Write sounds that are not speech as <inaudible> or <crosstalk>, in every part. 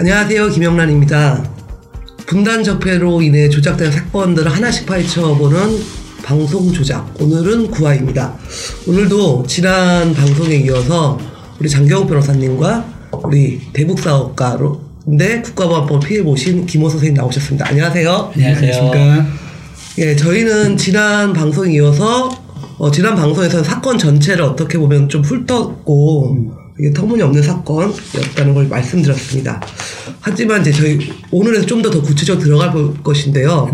안녕하세요. 김영란입니다. 분단 적폐로 인해 조작된 사건들을 하나씩 파헤쳐보는 방송 조작. 오늘은 9화입니다. 오늘도 지난 방송에 이어서 우리 장경욱 변호사님과 우리 대북사업가로인데 국가보안법 피해 보신 김호 선생님 나오셨습니다. 안녕하세요. 안녕하십니까. 예, 저희는 지난 방송에 이어서 어, 지난 방송에서 사건 전체를 어떻게 보면 좀 훑었고 이게 터무니없는 사건이었다는 걸 말씀드렸습니다. 하지만 이제 저희 오늘에서 좀더 더 구체적으로 들어갈 볼 것인데요.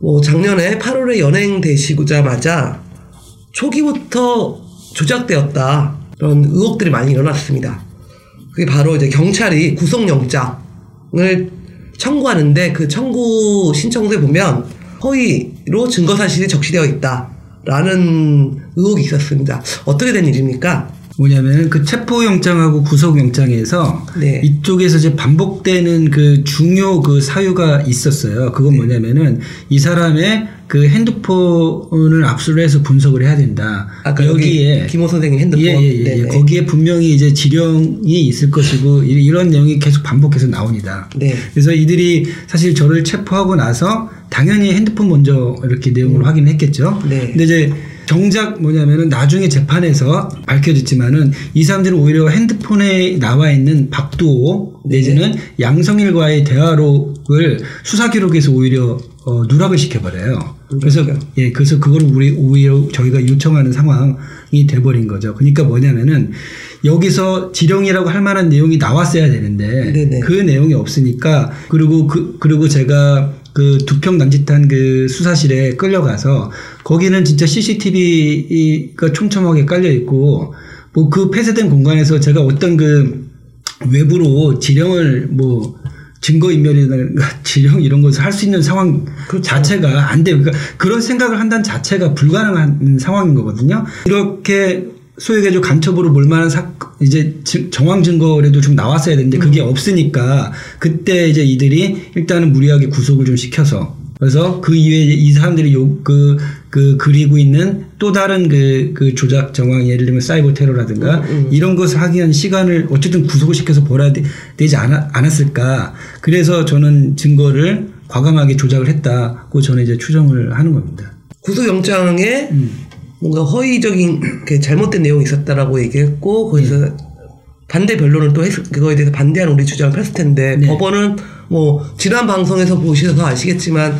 뭐 작년에 8월에 연행 되시고자마자 초기부터 조작되었다 그런 의혹들이 많이 일어났습니다. 그게 바로 이제 경찰이 구속영장을 청구하는데 그 청구 신청서에 보면 허위로 증거 사실이 적시되어 있다라는 의혹이 있었습니다. 어떻게 된 일입니까? 뭐냐면 그 체포영장하고 구속영장에서 네. 이쪽에서 이제 반복되는 그 중요 그 사유가 있었어요. 그건 네. 뭐냐면은 이 사람의 그 핸드폰을 압수를 해서 분석을 해야 된다. 아까 여기 김호 선생님 핸드폰. 예, 예, 예, 예. 거기에 분명히 이제 지령이 있을 것이고 이- 이런 내용이 계속 반복해서 나옵니다. 네. 그래서 이들이 사실 저를 체포하고 나서 당연히 핸드폰 먼저 이렇게 내용을 확인했겠죠. 네. 근데 이제 정작 뭐냐면은 나중에 재판에서 밝혀졌지만은 이 사람들은 오히려 핸드폰에 나와 있는 박두호 내지는 양성일과의 대화록을 수사 기록에서 오히려 어, 누락을 시켜버려요. 그래서? 예, 그래서 그걸 우리 오히려 저희가 요청하는 상황이 돼버린 거죠. 그러니까 뭐냐면은 여기서 지령이라고 할 만한 내용이 나왔어야 되는데 네네. 그 내용이 없으니까 그리고 그 그리고 제가 그 두평 남짓한 그 수사실에 끌려가서 거기는 진짜 CCTV가 촘촘하게 깔려 있고 뭐 그 폐쇄된 공간에서 제가 어떤 그 외부로 지령을 뭐 증거인멸이나 <laughs> 지령 이런 것을 할 수 있는 상황 그렇죠. 자체가 안 돼요. 그러니까 그런 생각을 한다는 자체가 불가능한 상황인 거거든요. 이렇게 소액의 좀 간첩으로 몰만한 사 이제 지- 정황 증거라도 좀 나왔어야 되는데 그게 없으니까 그때 이제 이들이 일단은 무리하게 구속을 좀 시켜서 그래서 그 이외에 이 사람들이 요 그 그 그리고 있는 또 다른 그, 그 조작 정황 예를 들면 사이버 테러라든가 이런 것을 하기 위한 시간을 어쨌든 구속을 시켜서 벌어야 되, 지 않았, 않았을까. 그래서 저는 증거를 과감하게 조작을 했다고 저는 이제 추정을 하는 겁니다. 구속영장에 뭔가 허위적인 그 잘못된 내용이 있었다라고 얘기했고 거기서 반대 변론을 또 했, 그거에 대해서 반대하는 우리 주장을 폈을 텐데 네. 법원은 뭐 지난 방송에서 보셔서 아시겠지만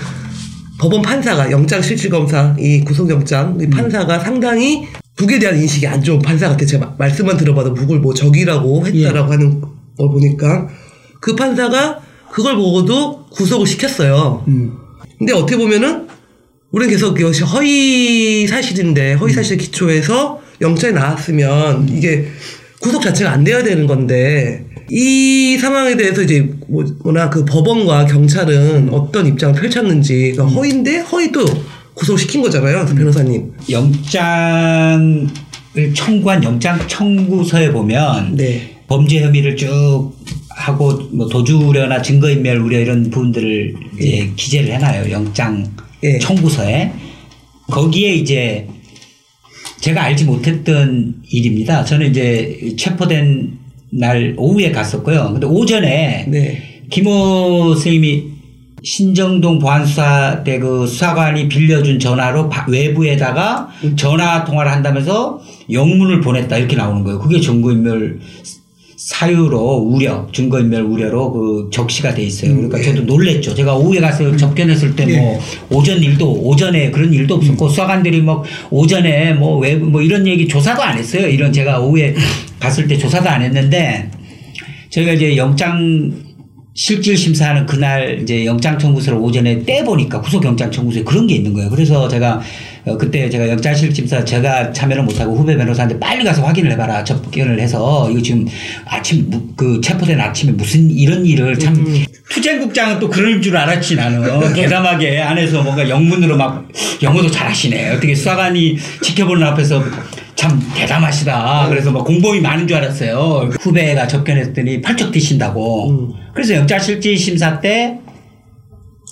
법원 판사가 영장 실질 검사 이 구속영장 이 판사가 상당히 북에 대한 인식이 안 좋은 판사 같아 제가 마- 말씀만 들어봐도 북을 뭐 적이라고 했다라고 하는 걸 보니까 그 판사가 그걸 보고도 구속을 시켰어요. 음. 근데 어떻게 보면은 우리는 계속 이것이 허위 사실인데 허위 사실 기초에서 영장이 나왔으면 이게 구속 자체가 안 돼야 되는 건데 이 상황에 대해서 이제 뭐- 뭐나 그 법원과 경찰은 어떤 입장을 펼쳤는지 그러니까 허위인데 허위 또 구속시킨 거잖아요 변호사님. 영장을 청구한 영장 청구서에 보면 네. 범죄 혐의를 쭉 하고 뭐 도주 우려나 증거 인멸 우려 이런 부분들을 이제 기재를 해놔요 영장 예. 청구서에 거기에 이제 제가 알지 못했던 일입니다. 저는 이제 체포된 날 오후에 갔었고요. 근데 오전에 네. 김호 선생님이 신정동 보안수사대 그 수사관이 빌려준 전화로 바- 외부에다가 전화 통화를 한다면서 영문을 보냈다 이렇게 나오는 거예요. 그게 증거인멸 사유로 우려, 증거인멸 우려로 그 적시가 돼 있어요. 그러니까 저도 놀랬죠. 제가 오후에 가서 접견했을 때뭐 오전 일도 오전에 그런 일도 없었고 수사관들이 뭐 오전에 뭐 외부 뭐 이런 얘기 조사도 안 했어요. 이런 제가 오후에 갔을 때 조사도 안 했는데 저희가 이제 영장 실질 심사하는 그날 이제 영장 청구서를 오전에 떼 보니까 구속 영장 청구서에 그런 게 있는 거예요. 그래서 제가 어, 그때 제가 영장 실질 심사 제가 참여를 못하고 후배 변호사한테 빨리 가서 확인을 해봐라 접견을 해서 이거 지금 아침 무- 그 체포된 아침에 무슨 이런 일을 참 투쟁국장은 또 그럴 줄 알았지 나는 <laughs> 대담하게 안에서 뭔가 영문으로 막 영어도 잘하시네 어떻게 수사관이 지켜보는 앞에서 참 대담하시다. 그래서 막 공범이 많은 줄 알았어요. 후배가 접견했더니 펄쩍 뛰신다고. 그래서 영장실질 심사 때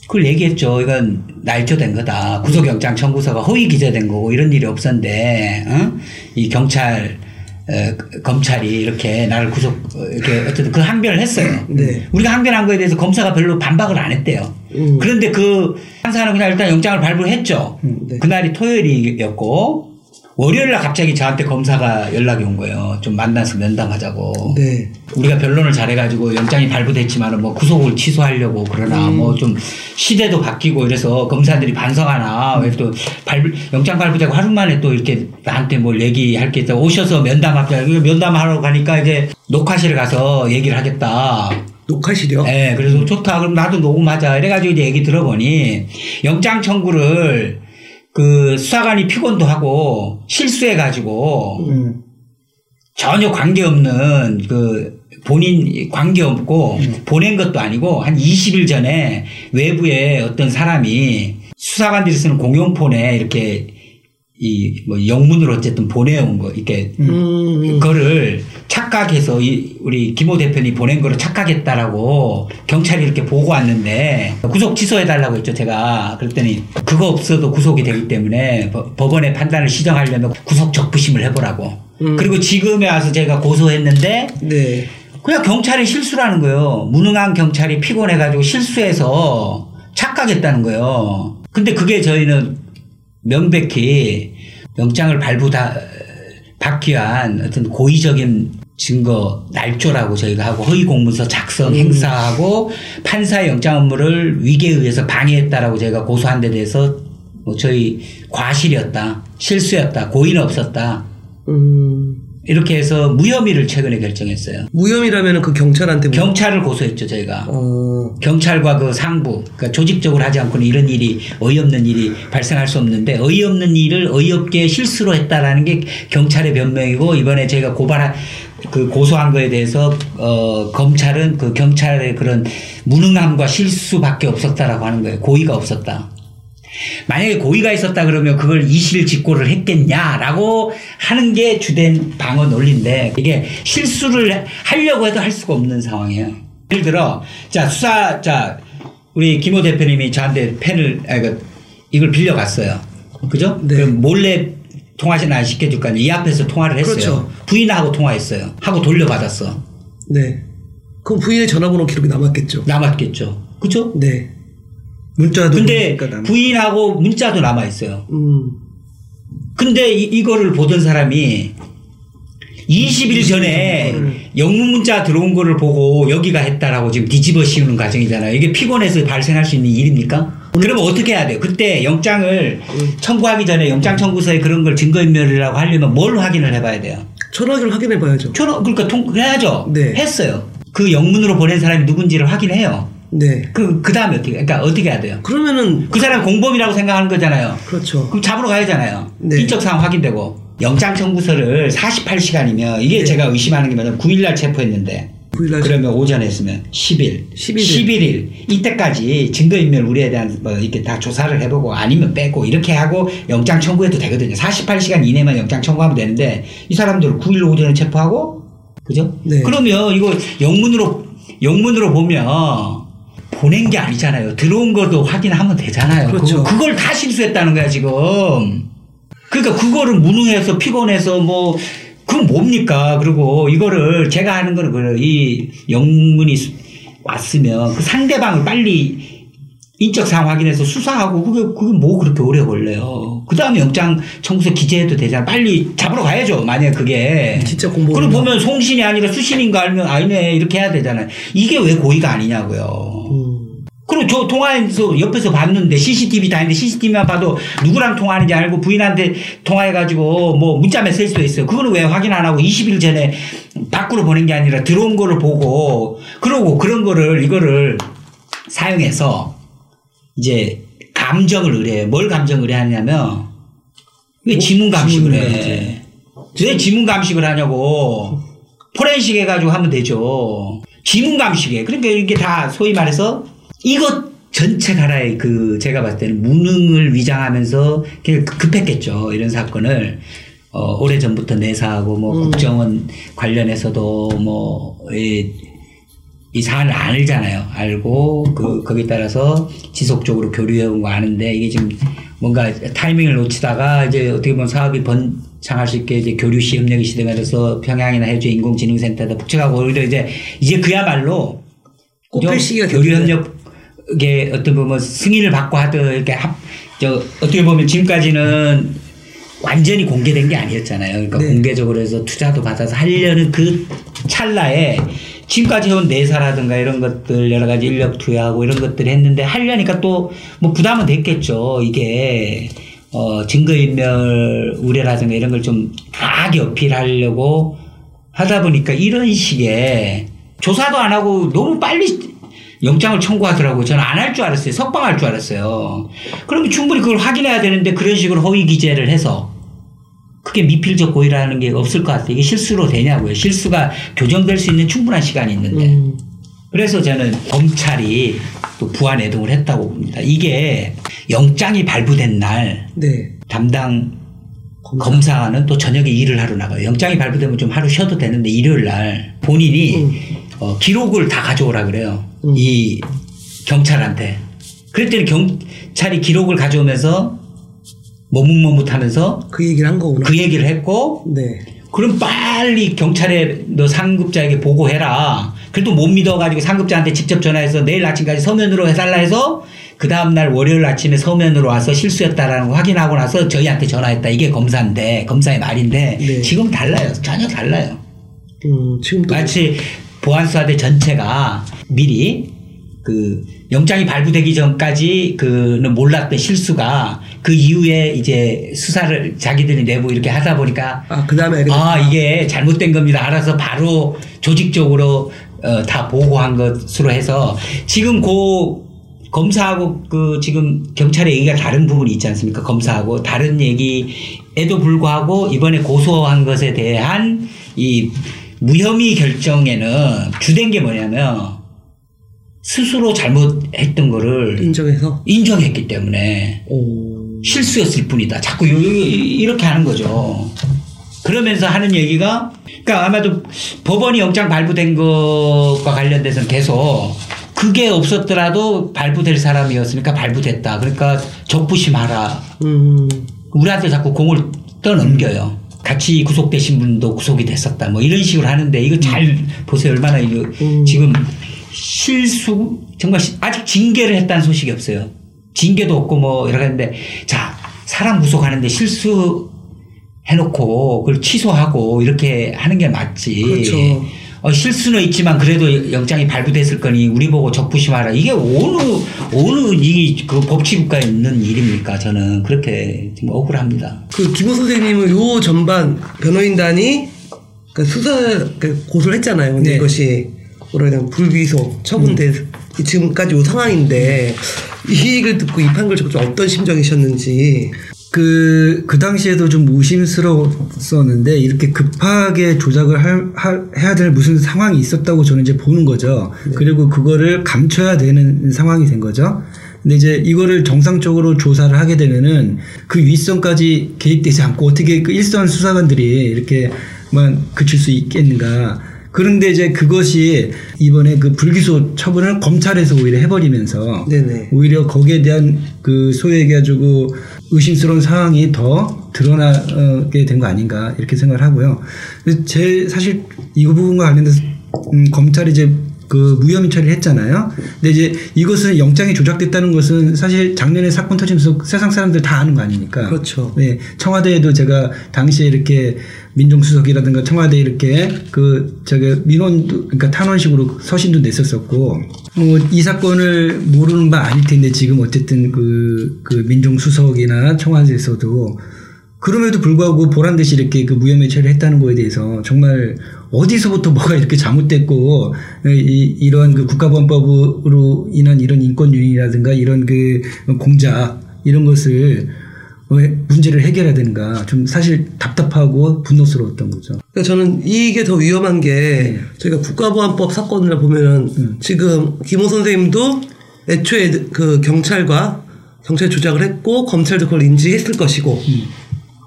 그걸 얘기했죠. 이건 날조된 거다. 구속영장 청구서가 허위 기재된 거고 이런 일이 없었는데, 어? 이 경찰 에, 그 검찰이 이렇게 나를 구속 어, 이렇게 어쨌든 그 항변을 했어요. 네. 우리가 항변한 거에 대해서 검사가 별로 반박을 안 했대요. 음. 그런데 그 판사는 그냥 일단 영장을 발부했죠. 네. 그날이 토요일이었고 월요일 날 갑자기 저한테 검사가 연락이 온 거예요. 좀 만나서 면담하자고. 네. 우리가 변론을 잘해가지고 영장이 발부됐지만은 뭐 구속을 취소하려고 그러나 음. 뭐좀 시대도 바뀌고 이래서 검사들이 반성하나 왜 또 발부 영장 발부되고 하루 만에 또 이렇게 나한테 뭘 얘기할 게 있다 오셔서 면담하자 면담하러 가니까 이제 녹화실에 가서 얘기를 하겠다. 녹화실이요? 예, 그래서 좋다. 그럼 나도 녹음하자. 이래가지고 이제 얘기 들어보니 영장 청구를 그 수사관이 피곤도 하고 실수해가지고 음. 전혀 관계없는 그 본인 관계없고 보낸 것도 아니고 한 20일 전에 외부에 어떤 사람이 수사관들이 쓰는 공용폰에 이렇게 이 뭐 영문으로 어쨌든 보내온 거 이렇게 음. 그거를 착각해서 이 우리 김호 대표님 보낸 거를 착각했다라고 경찰이 이렇게 보고 왔는데 구속 취소해 달라고 했죠 제가 그랬더니 그거 없어도 구속이 되기 때문에 법- 법원의 판단을 시정하려면 구속 적부심을 해보라고 음. 그리고 지금에 와서 제가 고소했는데 네. 그냥 경찰이 실수라는 거예요 무능한 경찰이 피곤해가지고 실수해서 착각했다는 거예요 근데 그게 저희는 명백히 영장을 발부다 받기 위한 어떤 고의적인 증거 날조라고 저희가 하고 허위 공문서 작성 행사하고 판사의 영장 업무를 위계에 의해서 방해했다라고 저희가 고소한 데 대해서 뭐 저희 과실이었다 실수였다 고의는 없었다 음. 이렇게 해서 무혐의를 최근에 결정했어요 무혐의라면 그 경찰한테 뭐- 경찰을 고소했죠 저희가 어. 경찰과 그 상부, 그러니까 조직적으로 하지 않고는 이런 일이 어이없는 일이 발생할 수 없는데 어이없는 일을 어이없게 실수로 했다라는 게 경찰의 변명이고 이번에 제가 고발한 그 고소한 거에 대해서 어 검찰은 그 경찰의 그런 무능함과 실수밖에 없었다라고 하는 거예요. 고의가 없었다. 만약에 고의가 있었다 그러면 그걸 이실직고를 했겠냐라고 하는 게 주된 방어 논리인데 이게 실수를 하려고 해도 할 수가 없는 상황이에요. 예를 들어 자 수사 자 우리 김호 대표님이 저한테 펜을 아 이거 이걸 빌려갔어요. 그죠? 네. 몰래 통화신 안 시켜줄 거 아니에요. 이 앞에서 통화를 했어요. 그렇죠. 부인하고 통화했어요. 하고 돌려받았어. 네. 그럼 부인의 전화번호 기록이 남았겠죠. 남았겠죠. 그죠? 네. 문자도 근데 부인하고 문자도 남아 있어요. 음. 근데 이, 거를 보던 사람이 20일 전에 영문 문자 들어온 거를 보고 여기가 했다라고 지금 뒤집어 씌우는 과정이잖아요. 이게 피곤해서 발생할 수 있는 일입니까? 그러면 어떻게 해야 돼요? 그때 영장을 청구하기 전에 영장 청구서에 그런 걸 증거인멸이라고 하려면 뭘 확인을 해봐야 돼요? 전화기를 확인해 봐야죠. 초로 그러니까 통 해야죠. 네. 했어요. 그 영문으로 보낸 사람이 누군지를 확인해요. 네. 그, 그 다음에 어떻게, 그러니까 어떻게 해야 돼요? 그러면은 그 사람 공범이라고 생각하는 거잖아요. 그렇죠. 그럼 잡으러 가야잖아요. 네. 인적 사항 확인되고. 영장 청구서를 48시간이면 이게 네. 제가 의심하는 게 뭐냐면 9일날 체포했는데 9일날 그러면 오전에 했으면 10일, 11일. 11일 이때까지 증거인멸 우리에 대한 뭐 이렇게 다 조사를 해보고 아니면 빼고 이렇게 하고 영장 청구해도 되거든요. 48시간 이내만 영장 청구하면 되는데 이 사람들 9일 오전에 체포하고 그죠? 네. 그러면 이거 영문으로 영문으로 보면 보낸 게 아니잖아요. 들어온 것도 확인하면 되잖아요. 그렇죠. 그거- 그걸 다 실수했다는 거야 지금. 그러니까 그거를 무능해서 피곤해서 뭐 그건 뭡니까? 그리고 이거를 제가 하는 거는 그래요. 이 영문이 수- 왔으면 그 상대방을 빨리 인적 사항 확인해서 수사하고 그게 그게 뭐 그렇게 오래 걸려요. 그 다음에 영장 청구서 기재해도 되잖아. 빨리 잡으러 가야죠. 만약 그게 진짜 공범. 그럼 보면 송신이 아니라 수신인 거 알면 아니네 이렇게 해야 되잖아요. 이게 왜 고의가 아니냐고요. 음. 그리고 저 통화해서 옆에서 봤는데 CCTV 다 있는데 CCTV만 봐도 누구랑 통화하는지 알고 부인한테 통화해가지고 뭐 문자 메시지 도 있어요. 그거는 왜 확인 안 하고 20일 전에 밖으로 보낸 게 아니라 들어온 거를 보고 그러고 그런 거를 이거를 사용해서 이제 감정을 의뢰해. 뭘 감정 의뢰하냐면 왜 지문 감식을 해? 왜 지문 감식을 하냐고. 포렌식 해가지고 하면 되죠. 지문 감식에. 그러니까 이게 다 소위 말해서 이것 전체 가라의 그 제가 봤을 때는 무능을 위장하면서 급했겠죠. 이런 사건을 어, 오래 전부터 내사하고 뭐 국정원 관련해서도 뭐 이, 이 사안을 알잖아요. 알고 그 거기에 따라서 지속적으로 교류해온 거 아는데 이게 지금 뭔가 타이밍을 놓치다가 이제 어떻게 보면 사업이 번창할 수 있게 이제 교류 시 협력이 시대가 돼서 평양이나 해주 인공지능센터에다 북측하고 오히려 이제 이제 그야말로 꼽힐 좀 시기가 교류. 협력 에 어떤 보면 승인을 받고 하든 이렇게 합, 저 어떻게 보면 지금까지는 완전히 공개된 게 아니었잖아요. 그러니까 네. 공개적으로 해서 투자도 받아서 하려는 그 찰나에 지금까지 해온 내사라든가 이런 것들 여러 가지 인력 투여하고 이런 것들 했는데 하려니까 또 뭐 부담은 됐겠죠. 이게 어 증거인멸 우려라든가 이런 걸 좀 강하게 어필하려고 하다 보니까 이런 식의 조사도 안 하고 너무 빨리 영장을 청구하더라고요. 저는 안 할 줄 알았어요. 석방할 줄 알았어요. 그러면 충분히 그걸 확인해야 되는데 그런 식으로 허위 기재를 해서 그게 미필적 고의라는 게 없을 것 같아요. 이게 실수로 되냐고요. 실수가 교정될 수 있는 충분한 시간이 있는데. 음. 그래서 저는 검찰이 또 부안 애동을 했다고 봅니다. 이게 영장이 발부된 날 네. 담당 검사. 검사는 또 저녁에 일을 하러 나가요. 영장이 발부되면 좀 하루 쉬어도 되는데 일요일 날 본인이 음. 어, 기록을 다 가져오라 그래요. 음. 이 경찰한테. 그랬더니 경찰이 기록을 가져오면서 머뭇머뭇하면서 그 얘기를 한 거구나. 그 얘기를 했고 네. 그럼 빨리 경찰에 너 상급자에게 보고해라. 그래도 못 믿어가지고 상급자한테 직접 전화해서 내일 아침까지 서면으로 해달라 해서 그 다음날 월요일 아침에 서면으로 와서 실수였다라는 거 확인하고 나서 저희한테 전화했다. 이게 검사인데, 검사의 말인데, 네. 지금 달라요. 전혀 달라요. 음, 지금도 마치 보안수사대 전체가 미리 그 영장이 발부되기 전까지 그는 몰랐던 실수가 그 이후에 이제 수사를 자기들이 내부 이렇게 하다 보니까 아, 그다음에 아. 이게 잘못된 겁니다. 알아서 바로 조직적으로 어, 다 보고한 것으로 해서 지금 고 검사하고 그 지금 경찰의 얘기가 다른 부분이 있지 않습니까? 검사하고 다른 얘기에도 불구하고 이번에 고소한 것에 대한 이 무혐의 결정에는 주된 게 뭐냐면 스스로 잘못했던 거를 인정해서 인정했기 때문에 오. 실수였을 뿐이다. 자꾸 요- 이렇게 하는 거죠. 그러면서 하는 얘기가 그러니까 아마도 법원이 영장 발부된 것과 관련돼서는 계속 그게 없었더라도 발부될 사람이었으니까 발부됐다. 그러니까 적부심하라. 음. 우리한테 자꾸 공을 떠넘겨요. 같이 구속되신 분도 구속이 됐었다. 뭐 이런 식으로 하는데 이거 잘 보세요. 얼마나 이거 음. 지금 실수 정말 시- 아직 징계를 했다는 소식이 없어요. 징계도 없고 뭐 여러 가지인데 자 사람 구속하는데 실수 해놓고 그걸 취소하고 이렇게 하는 게 맞지. 그렇죠. 어, 실수는 있지만 그래도 영장이 발부됐을 거니 우리 보고 적부심하라. 이게 어느 어느 이그 법치국가에 있는 일입니까? 저는 그렇게 좀 억울합니다. 그 김호 선생님은 요 전반 변호인단이 그 수사 그 고소를 했잖아요. 근데 네. 이것이 뭐라 해야 되나 불기소 처분돼 지금까지 요 상황인데 이 얘기를 듣고 이 판결 좀 어떤 심정이셨는지 그, 그 당시에도 좀 의심스러웠었는데, 이렇게 급하게 조작을 할, 할- 해야 될 무슨 상황이 있었다고 저는 이제 보는 거죠. 그리고 그거를 감춰야 되는 상황이 된 거죠. 근데 이제 이거를 정상적으로 조사를 하게 되면은 그 윗선까지 개입되지 않고 어떻게 그 일선 수사관들이 이렇게만 그칠 수 있겠는가. 그런데 이제 그것이 이번에 그 불기소 처분을 검찰에서 오히려 해버리면서 네네. 오히려 거기에 대한 그 소위 얘기해가지고 의심스러운 상황이 더 드러나게 된 거 아닌가 이렇게 생각을 하고요. 제 사실 이 부분과 관련돼서 음, 검찰이 이제 그 무혐의 처리를 했잖아요. 근데 이제 이것은 영장이 조작됐다는 것은 사실 작년에 사건 터지면서 세상 사람들 다 아는 거 아닙니까? 그렇죠. 네, 청와대에도 제가 당시에 이렇게 민정수석이라든가 청와대 이렇게 그 저기 민원도 그러니까 탄원식으로 서신도 냈었었고 뭐이 사건을 모르는 바 아닐 텐데 지금 어쨌든 그, 그 민정수석이나 청와대에서도 그럼에도 불구하고 보란 듯이 이렇게 그 무혐의 처리를 했다는 거에 대해서 정말 어디서부터 뭐가 이렇게 잘못됐고 이, 이런 그 국가보안법으로 인한 이런 인권 유린이라든가 이런 그 공작 이런 것을 왜 문제를 해결해야 되는가. 좀 사실 답답하고 분노스러웠던 거죠. 그러니까 저는 이게 더 위험한 게 저희가 국가보안법 사건을 보면은 지금 김호 선생님도 애초에 그 경찰과 경찰 조작을 했고 검찰도 그걸 인지했을 것이고.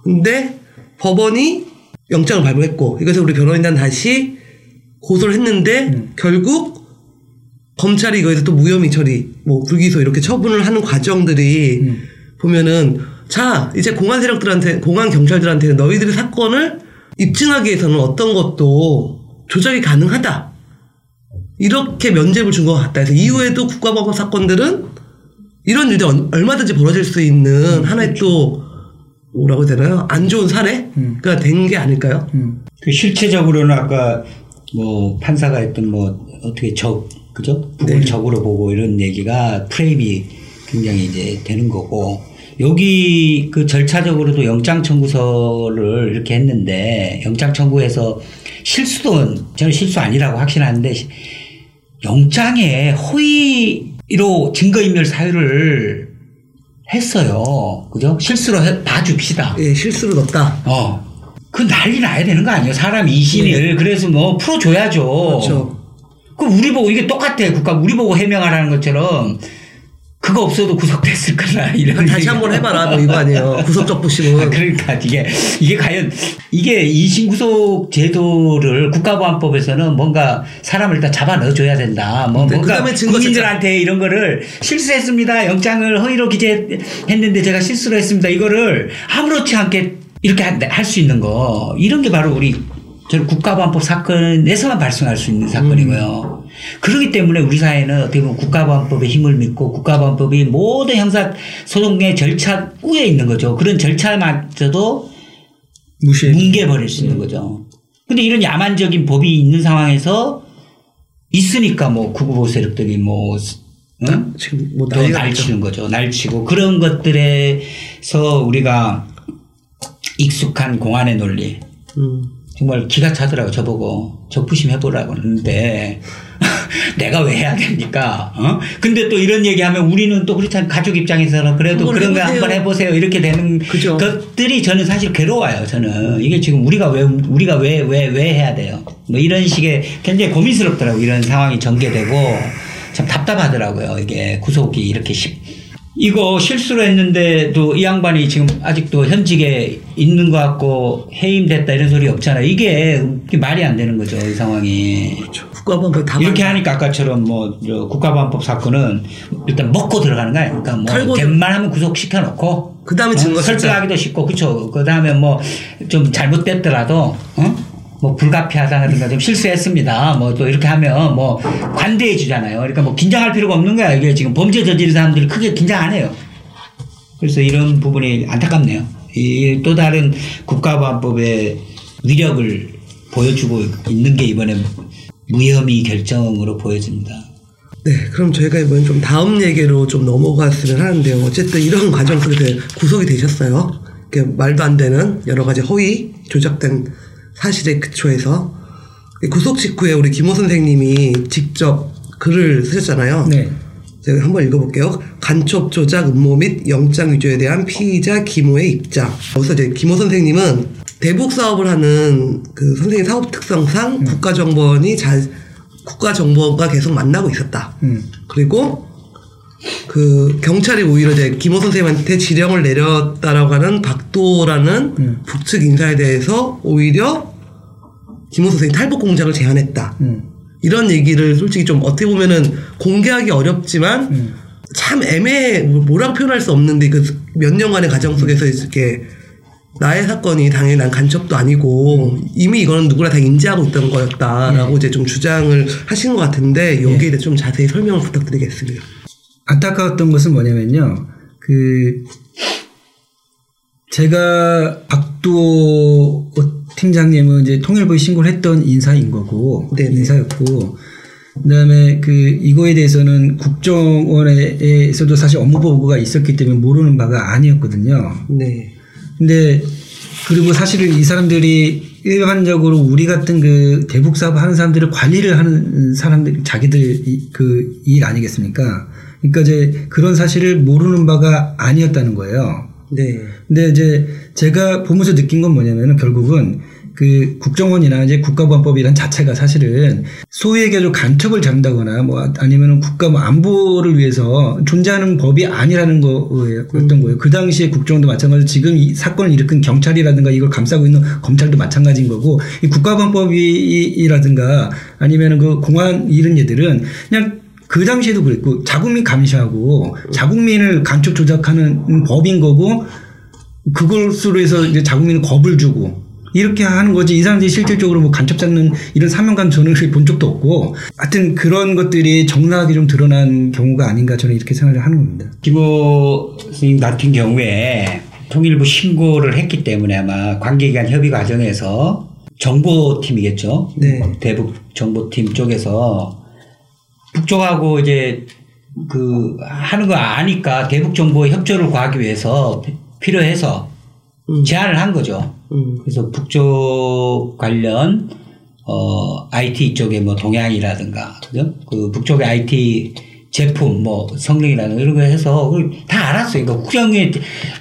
근데 법원이 영장을 발부했고 이것을 우리 변호인단 다시 고소를 했는데 결국 검찰이 이거에서 또 무혐의 처리 뭐 불기소 이렇게 처분을 하는 과정들이 보면은 자 이제 공안 세력들한테 공안 경찰들한테는 너희들의 사건을 입증하기 위해서는 어떤 것도 조작이 가능하다. 이렇게 면죄부를 준 것 같다. 그래서 이후에도 국가보안 사건들은 이런 일이 얼- 얼마든지 벌어질 수 있는 하나의 또 뭐라고 되나요? 안 좋은 사례가 된 게 아닐까요? 음. 그 실체적으로는 아까 뭐 판사가 했던 뭐 어떻게 적 그죠? 북을 네. 적으로 보고 이런 얘기가 프레임이 굉장히 이제 되는 거고 여기 그 절차적으로도 영장 청구서를 이렇게 했는데 영장 청구해서 실수도 저는 실수 아니라고 확신하는데 시- 영장에 허위로 증거인멸 사유를 했어요. 그죠? 실수로 해- 봐줍시다. 예, 실수로 넣었다. 어. 그 난리 나야 되는 거 아니에요? 사람 이신을. 그래서 뭐 풀어줘야죠. 네. 그렇죠. 그럼 우리 보고 이게 똑같아. 국가 우리 보고 해명하라는 것처럼 그거 없어도 구속됐을 거라. 이런. 다시. 한번 해봐라. 뭐 이거 아니에요. 구속적 아, 부심은. 그러니까 이게 이게 과연 이게 이신 구속 제도를 국가보안법에서는 뭔가 사람을 일단 잡아 넣어줘야 된다. 뭐 네, 뭔가 국민들한테 이런 거를 실수했습니다. 영장을 허위로 기재했는데 제가 실수로 했습니다. 이거를 아무렇지 않게 이렇게 할 수 있는 거 이런 게 바로 우리 저는 국가보안법 사건에서만 발생할 수 있는 사건이고요. 그렇기 때문에 우리 사회는 어떻게 보면 국가보안법의 힘을 믿고 국가보안법이 모든 형사 소송의 절차 위에 있는 거죠. 그런 절차마저도 무시해. 뭉개버릴 수 있는 거죠. 근데 이런 야만적인 법이 있는 상황에서 있으니까 뭐 구구보 세력들이 뭐 응? 지금 뭐. 날치는 거죠. 날치고 그런 것들에서 우리가 익숙한 공안의 논리 음. 정말 기가 차더라고 저보고 적부심 해보라고 하는데 <laughs> 내가 왜 해야 됩니까? 어? 근데 또 이런 얘기하면 우리는 또 그렇잖아요. 가족 입장에서는 그래도 그런 거. 한번 해보세요. 이렇게 되는 그죠. 것들이 저는 사실 괴로워요. 저는 이게 지금 우리가 왜 우리가 왜 왜 왜 해야 돼요? 뭐 이런 식의 굉장히 고민스럽더라고 이런 상황이 전개되고 참 답답하더라고요. 이게 구속이 이렇게 쉽. 이거 실수로 했는데도 이 양반이 지금 아직도 현직에 있는 것 같고 해임됐다 이런 소리 없잖아요. 이게, 이게 말이 안 되는 거죠. 이 상황이. 국가보안법 다 이렇게 만- 하니까 아까처럼 뭐저 국가보안법 사건은 일단 먹고 들어가는 거야. 그러니까 뭐 털고 웬만하면 구속시켜 놓고 그다음에 증거 찾자. 설득하기도 쉽고 그렇죠. 그다음에 뭐 좀 잘못됐더라도 어? 뭐 불가피하다든가 좀 실수했습니다. 뭐 또 이렇게 하면 뭐 관대해 주잖아요. 그러니까 뭐 긴장할 필요가 없는 거야. 이게 지금 범죄 저지른 사람들이 크게 긴장 안 해요. 그래서 이런 부분이 안타깝네요. 이 또 다른 국가보안법의 위력을 보여주고 있는 게 이번에 무혐의 결정으로 보여집니다. 네, 그럼 저희가 이번엔 좀 다음 얘기로 좀 넘어갔으면 하는데요. 어쨌든 이런 과정 속에서 구속이 되셨어요. 말도 안 되는 여러 가지 허위, 조작된 사실에 그초해서 구속 직후에 우리 김호 선생님이 직접 글을 쓰셨잖아요. 네. 제가 한번 읽어볼게요. 간첩 조작 음모 및 영장 위조에 대한 피의자 김호의 입장. 여기서 이제 김호 선생님은 대북 사업을 하는 그 선생님 사업 특성상 국가정보원이 잘 국가정보원과 계속 만나고 있었다. 음. 그리고 그 경찰이 오히려 이제 김호 선생님한테 지령을 내렸다라고 하는 박도라는 음. 북측 인사에 대해서 오히려 김호 선생님 탈북 공작을 제안했다. 음. 이런 얘기를 솔직히 좀 어떻게 보면은 공개하기 어렵지만 음. 참 애매해 뭐- 뭐라고 표현할 수 없는데 그 몇 년간의 과정 속에서 이렇게 나의 사건이 당연히 난 간첩도 아니고 이미 이거는 누구나 다 인지하고 있던 거였다라고 예. 이제 좀 주장을 하신 것 같은데 여기에 대해 좀 자세히 설명을 부탁드리겠습니다. 안타까웠던 것은 뭐냐면요. 그 제가 박두호 팀장님은 이제 통일부에 신고를 했던 인사인 거고 네네. 인사였고 그다음에 그 이거에 대해서는 국정원에서도 사실 업무 보고가 있었기 때문에 모르는 바가 아니었거든요. 네. 근데 그리고 사실은 이 사람들이 일반적으로 우리 같은 그 대북 사업 하는 사람들을 관리를 하는 사람들 자기들 그 일 아니겠습니까? 그러니까 이제 그런 사실을 모르는 바가 아니었다는 거예요. 네. 근데 이제 제가 보면서 느낀 건 뭐냐면은 결국은 그 국정원이나 이제 국가보안법이란 자체가 사실은 소위 얘기해서 간첩을 잡는다거나 뭐 아니면은 국가 뭐 안보를 위해서 존재하는 법이 아니라는 거였던 거예요. 그 당시에 국정원도 마찬가지로 지금 이 사건을 일으킨 경찰이라든가 이걸 감싸고 있는 검찰도 마찬가지인 거고 이 국가보안법이라든가 아니면은 그 공안 이런 얘들은 그냥 그 당시에도 그랬고 자국민 감시하고 자국민을 간첩 조작하는 법인 거고 그것으로 해서 이제 자국민은 겁을 주고 이렇게 하는 거지 이 사람들이 실질적으로 뭐 간첩 잡는 이런 사명감 저는 본 적도 없고 하여튼 그런 것들이 적나라하게 좀 드러난 경우가 아닌가 저는 이렇게 생각을 하는 겁니다. 김호 스님 같은 경우에 통일부 신고를 했기 때문에 아마 관계기관 협의 과정에서 정보팀이겠죠. 네. 대북 정보팀 쪽에서 북쪽하고 이제 그 하는 거 아니까 대북 정보 협조를 구하기 위해서 피- 필요해서 음. 제안을 한 거죠. 음. 그래서 북쪽 관련 어 IT 쪽에 뭐 동향이라든가 그죠? 그 북쪽의 IT 제품 뭐 성능이라든가 이런 거 해서 다 알았어요. 그러니까 국정의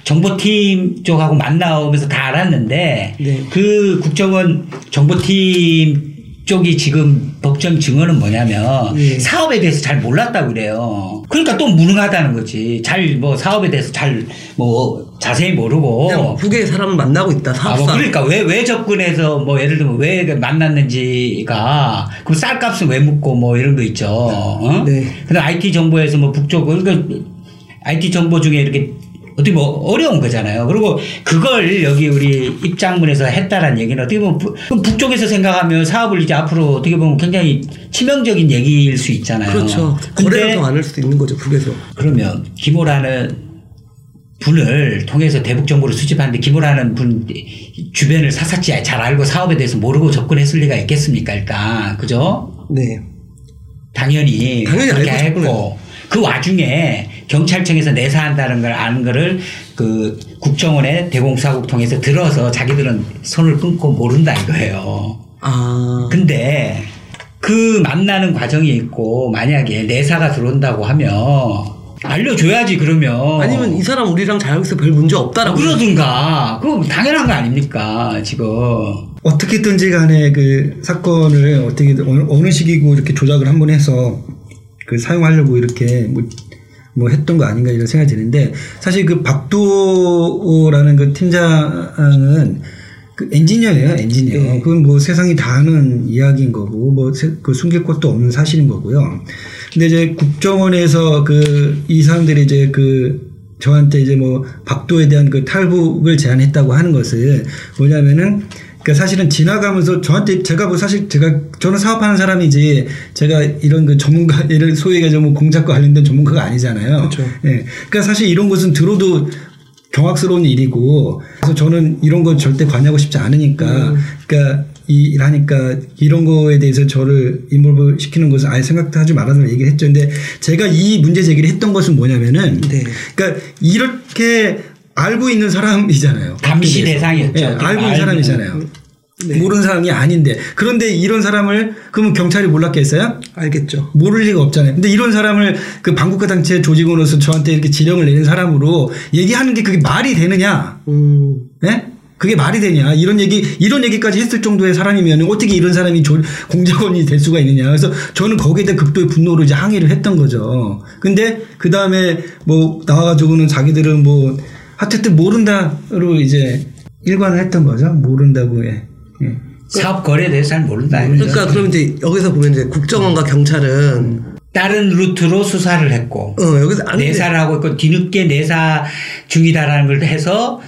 정보팀 쪽하고 만나오면서 다 알았는데 네. 그 국정원 정보팀 쪽이 지금 법정 증언은 뭐냐면 예. 사업에 대해서 잘 몰랐다고 그래요. 그러니까 또 무능하다는 거지. 잘 뭐 사업에 대해서 잘 뭐 자세히 모르고 그냥 북의 사람을 만나고 있다. 아, 사업사. 뭐 그러니까 왜, 왜 접근해서 뭐 예를 들면 왜 만났는지가 그럼 쌀값은 왜 묻고 뭐 이런 거 있죠. 어? 네. 근데 IT 정보에서 뭐 북쪽 그러니까 IT 정보 중에 이렇게 어떻게 뭐 어려운 거잖아요. 그리고 그걸 여기 우리 입장문에서 했다라는 얘기는 어떻게 보면 북- 북쪽에서 생각하면 사업을 이제 앞으로 어떻게 보면 굉장히 치명적인 얘기일 수 있잖아요. 그렇죠. 거래를 더안할 수도 있는 거죠. 북에서. 그러면 김호라는 분을 통해서 대북 정보를 수집하는데 김호라는 분 주변을 사사치 잘 알고 사업에 대해서 모르고 접근했을 리가 있겠습니까 일단 그죠? 네. 당연히 당연히 그렇게 알고 했고 그 와중에 경찰청에서 내사한다는 걸 아는 거를 그 국정원의 대공사국 통해서 들어서 자기들은 손을 끊고 모른다 이거예요. 아. 근데 그 만나는 과정이 있고 만약에 내사가 들어온다고 하면 알려줘야지 그러면 아니면 이 사람 우리랑 잘 있어 별 문제 없다라고. 그러든가 그거 당연한 거 아닙니까 지금 어떻게든지 간에 그 사건을 어떻게 어느, 어느 시기고 이렇게 조작을 한 번 해서 그 사용하려고 이렇게 뭐, 뭐 했던 거 아닌가 이런 생각이 드는데 사실 그 박도라는 그 팀장은 그 엔지니어예요 엔지니어 네. 그건 뭐 세상이 다 아는 이야기인 거고 뭐 그 숨길 것도 없는 사실인 거고요 근데 이제 국정원에서 그 이 사람들이 이제 그 저한테 이제 뭐 박도에 대한 그 탈북을 제안했다고 하는 것을 뭐냐면은 그러니까 사실은 지나가면서 저한테 제가 뭐 사실 제가 저는 사업하는 사람이지 제가 이런 그 전문가 예를 <laughs> 소위 얘기하자면 뭐 공작과 관련된 전문가가 아니잖아요. 그렇죠. 예. 그러니까 사실 이런 것은 들어도 경악스러운 일이고 그래서 저는 이런 건 절대 관여하고 싶지 않으니까 그러니까 이 일하니까 이런 거에 대해서 저를 인볼브 시키는 것은 아예 생각도 하지 말아서 얘기를 했죠. 근데 제가 이 문제 제기를 했던 것은 뭐냐면은 네. 그러니까 이렇게 알고 있는 사람이잖아요. 감시. 대상이었죠. 예, 알고 있는. 사람이잖아요. 네. 모르는 사람이 아닌데 그런데 이런 사람을 그러면 경찰이 몰랐겠어요? 알겠죠. 모를 리가 없잖아요. 근데 이런 사람을 그 반국가 단체 조직원으로서 저한테 이렇게 지령을 내는 사람으로 얘기하는 게 그게 말이 되느냐? 음. 예? 그게 말이 되냐? 이런 얘기 이런 얘기까지 했을 정도의 사람이면 어떻게 이런 사람이 조- 공작원이 될 수가 있느냐? 그래서 저는 거기에 대한 극도의 분노로 이제 항의를 했던 거죠. 근데 그 다음에 뭐 나와가지고는 자기들은 뭐 하여튼 모른다로 이제 일관을 했던 거죠. 모른다고 해. 예. 사업 거래에 대해서 잘 모른다. 그러니까 그럼 이제 여기서 보면 이제 국정원과 경찰은 다른 루트로 수사를 했고 어 여기서 안 내사를 하고 있고 뒤늦게 내사 중이다라는 걸 해서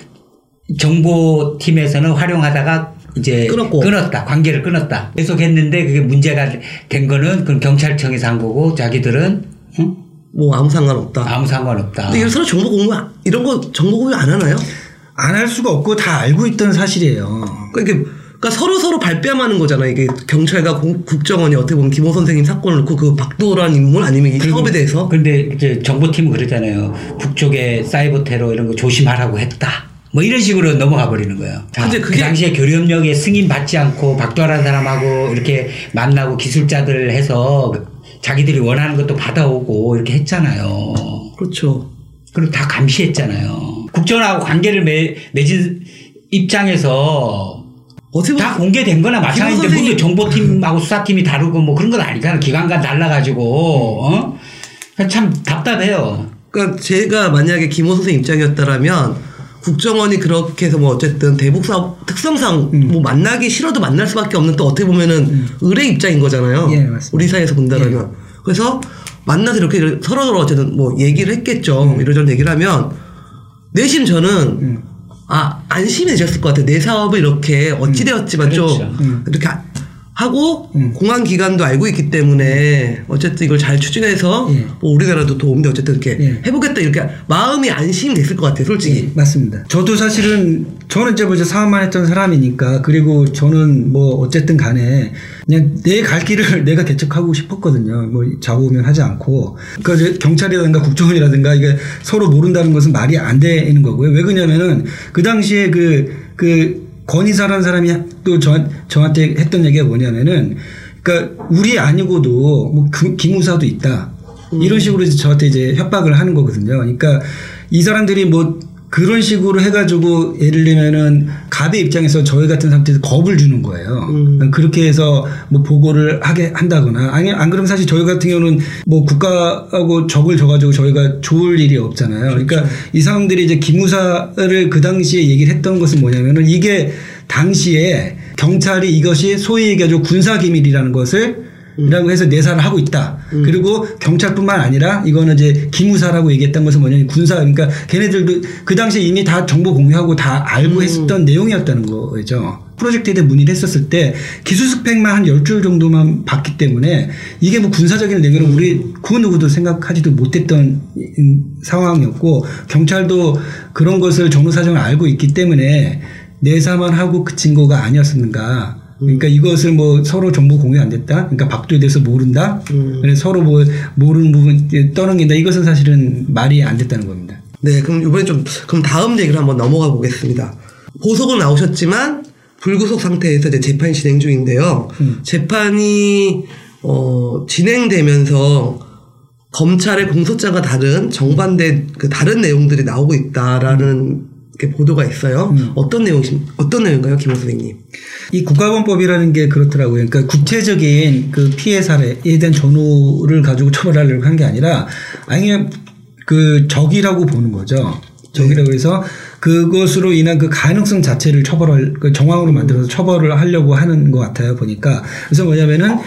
정보팀에서는 활용하다가 이제 끊었고. 끊었다 관계를 끊었다 계속 했는데 그게 문제가 된 거는 그건 경찰청에서 한 거고 자기들은 응? 뭐 아무 상관없다. 아무 상관없다. 근데 이런 서로 정보 공유 안- 이런 거 정보 공유 안 하나요? 안 할 수가 없고 다 알고 있던 사실이에요. 그러니까, 이게 그러니까 서로 서로 발뺌하는 거잖아요. 이게 경찰과 공- 국정원이 어떻게 보면 김호 선생님 사건을 놓고 그 박도라는 인물 아니면 이 사업에 대해서 근데 이제 정보팀은 그러잖아요. 북쪽에 사이버 테러 이런 거 조심하라고 했다. 뭐 이런 식으로 넘어가 버리는 거예요. 자, 근데 그 그게- 당시에 교류협력에 승인 받지 않고 박도라는 사람하고 이렇게 만나고 기술자들 해서 자기들이 원하는 것도 받아오고 이렇게 했잖아요. 그렇죠. 그리고 다 감시했잖아요. 국정하고 관계를 맺, 맺은 입장에서 어떻게 다 공개된 거나 마찬가지인데 무슨 선생님- 정보팀하고 수사팀이 다르고 뭐 그런 건 아니잖아. 기관간 달라가지고 어? 참 답답해요. 그러니까 제가 만약에 김호 선생 입장이었다라면 국정원이 그렇게 해서 뭐 어쨌든 대북 사업 특성상 음. 뭐 만나기 싫어도 만날 수밖에 없는 또 어떻게 보면은 의뢰 입장인 거잖아요. 예, 맞습니다. 우리 사회에서 본다라면 그래서 만나서 이렇게 서로 서로 어쨌든 뭐 얘기를 했겠죠. 음. 이러저런 얘기를 하면 내심 저는 아 안심이 되셨을 것 같아요. 내 사업을 이렇게 어찌 되었지만 좀 그렇죠. 음. 이렇게 하- 하고 음. 공안 기관도 알고 있기 때문에 어쨌든 이걸 잘 추진해서 예. 뭐 우리나라도 도움돼 어쨌든 이렇게 예. 해보겠다 이렇게 마음이 안심이 됐을 것 같아요. 솔직히. 예, 맞습니다. 저도 사실은 저는 이제 뭐 이제 사업만 했던 사람이니까 그리고 저는 뭐 어쨌든 간에 그냥 내 갈 길을 <laughs> 내가 개척하고 싶었거든요. 뭐 좌우면 하지 않고 그러니까 이제 경찰이라든가 국정원이라든가 이게 서로 모른다는 것은 말이 안 되는 거고요. 왜 그러냐면은 그 당시에 그그 권위사라는 사람이 또 저, 저한테 했던 얘기가 뭐냐면은 그러니까 우리 아니고도 뭐 그- 기무사도 있다. 이런 식으로 이제 저한테 이제 협박을 하는 거거든요. 그러니까 이 사람들이 뭐 그런 식으로 해가지고 예를 들면은 갑의 입장에서 저희 같은 상태에서 겁을 주는 거예요. 음. 그렇게 해서 뭐 보고를 하게 한다거나 아니 안 그러면 사실 저희 같은 경우는 뭐 국가하고 적을 져가지고 저희가 좋을 일이 없잖아요. 그러니까 이 사람들이 이제 기무사를 그 당시에 얘기를 했던 것은 뭐냐면은 이게 당시에 경찰이 이것이 소위 얘기하죠 군사 기밀이라는 것을 이 라고 해서 내사를 하고 있다. 그리고 경찰뿐만 아니라 이거는 이제 기무사라고 얘기했던 것은 뭐냐면 군사 그러니까 걔네들도 그 당시에 이미 다 정보 공유하고 다 알고 했었던 내용이었다는 거죠. 프로젝트에 대해 문의를 했었을 때 기술 스펙만 한 10줄 정도만 봤기 때문에 이게 뭐 군사적인 내용은 우리 그 누구도 생각하지도 못했던 음, 상황이었고 경찰도 그런 것을 정보 사정을 알고 있기 때문에 내사만 하고 그친 거가 아니었는가. 그러니까 이것을 뭐 서로 정보 공유 안 됐다. 그러니까 박도에 대해서 모른다. 음. 그래서 서로 뭐 모르는 부분 떠넘긴다. 이것은 사실은 말이 안 됐다는 겁니다. 네, 그럼 이번에 좀 그럼 다음 얘기를 한번 넘어가 보겠습니다. 보석은 나오셨지만 불구속 상태에서 이제 재판이 진행 중인데요. 음. 재판이 어, 진행되면서 검찰의 공소장과 다른 정반대 그 다른 내용들이 나오고 있다라는 이렇게 보도가 있어요. 음. 어떤 내용이 어떤 내용인가요, 김호 선생님? 이 국가범법이라는 게 그렇더라고요. 그러니까 구체적인 그 피해 사례에 대한 전후를 가지고 처벌하려고 한 게 아니라 아니 그 적이라고 보는 거죠. 적이라고 해서 그것으로 인한 그 가능성 자체를 처벌할 그 정황으로 만들어서 처벌을 하려고 하는 것 같아요 보니까 그래서 뭐냐면은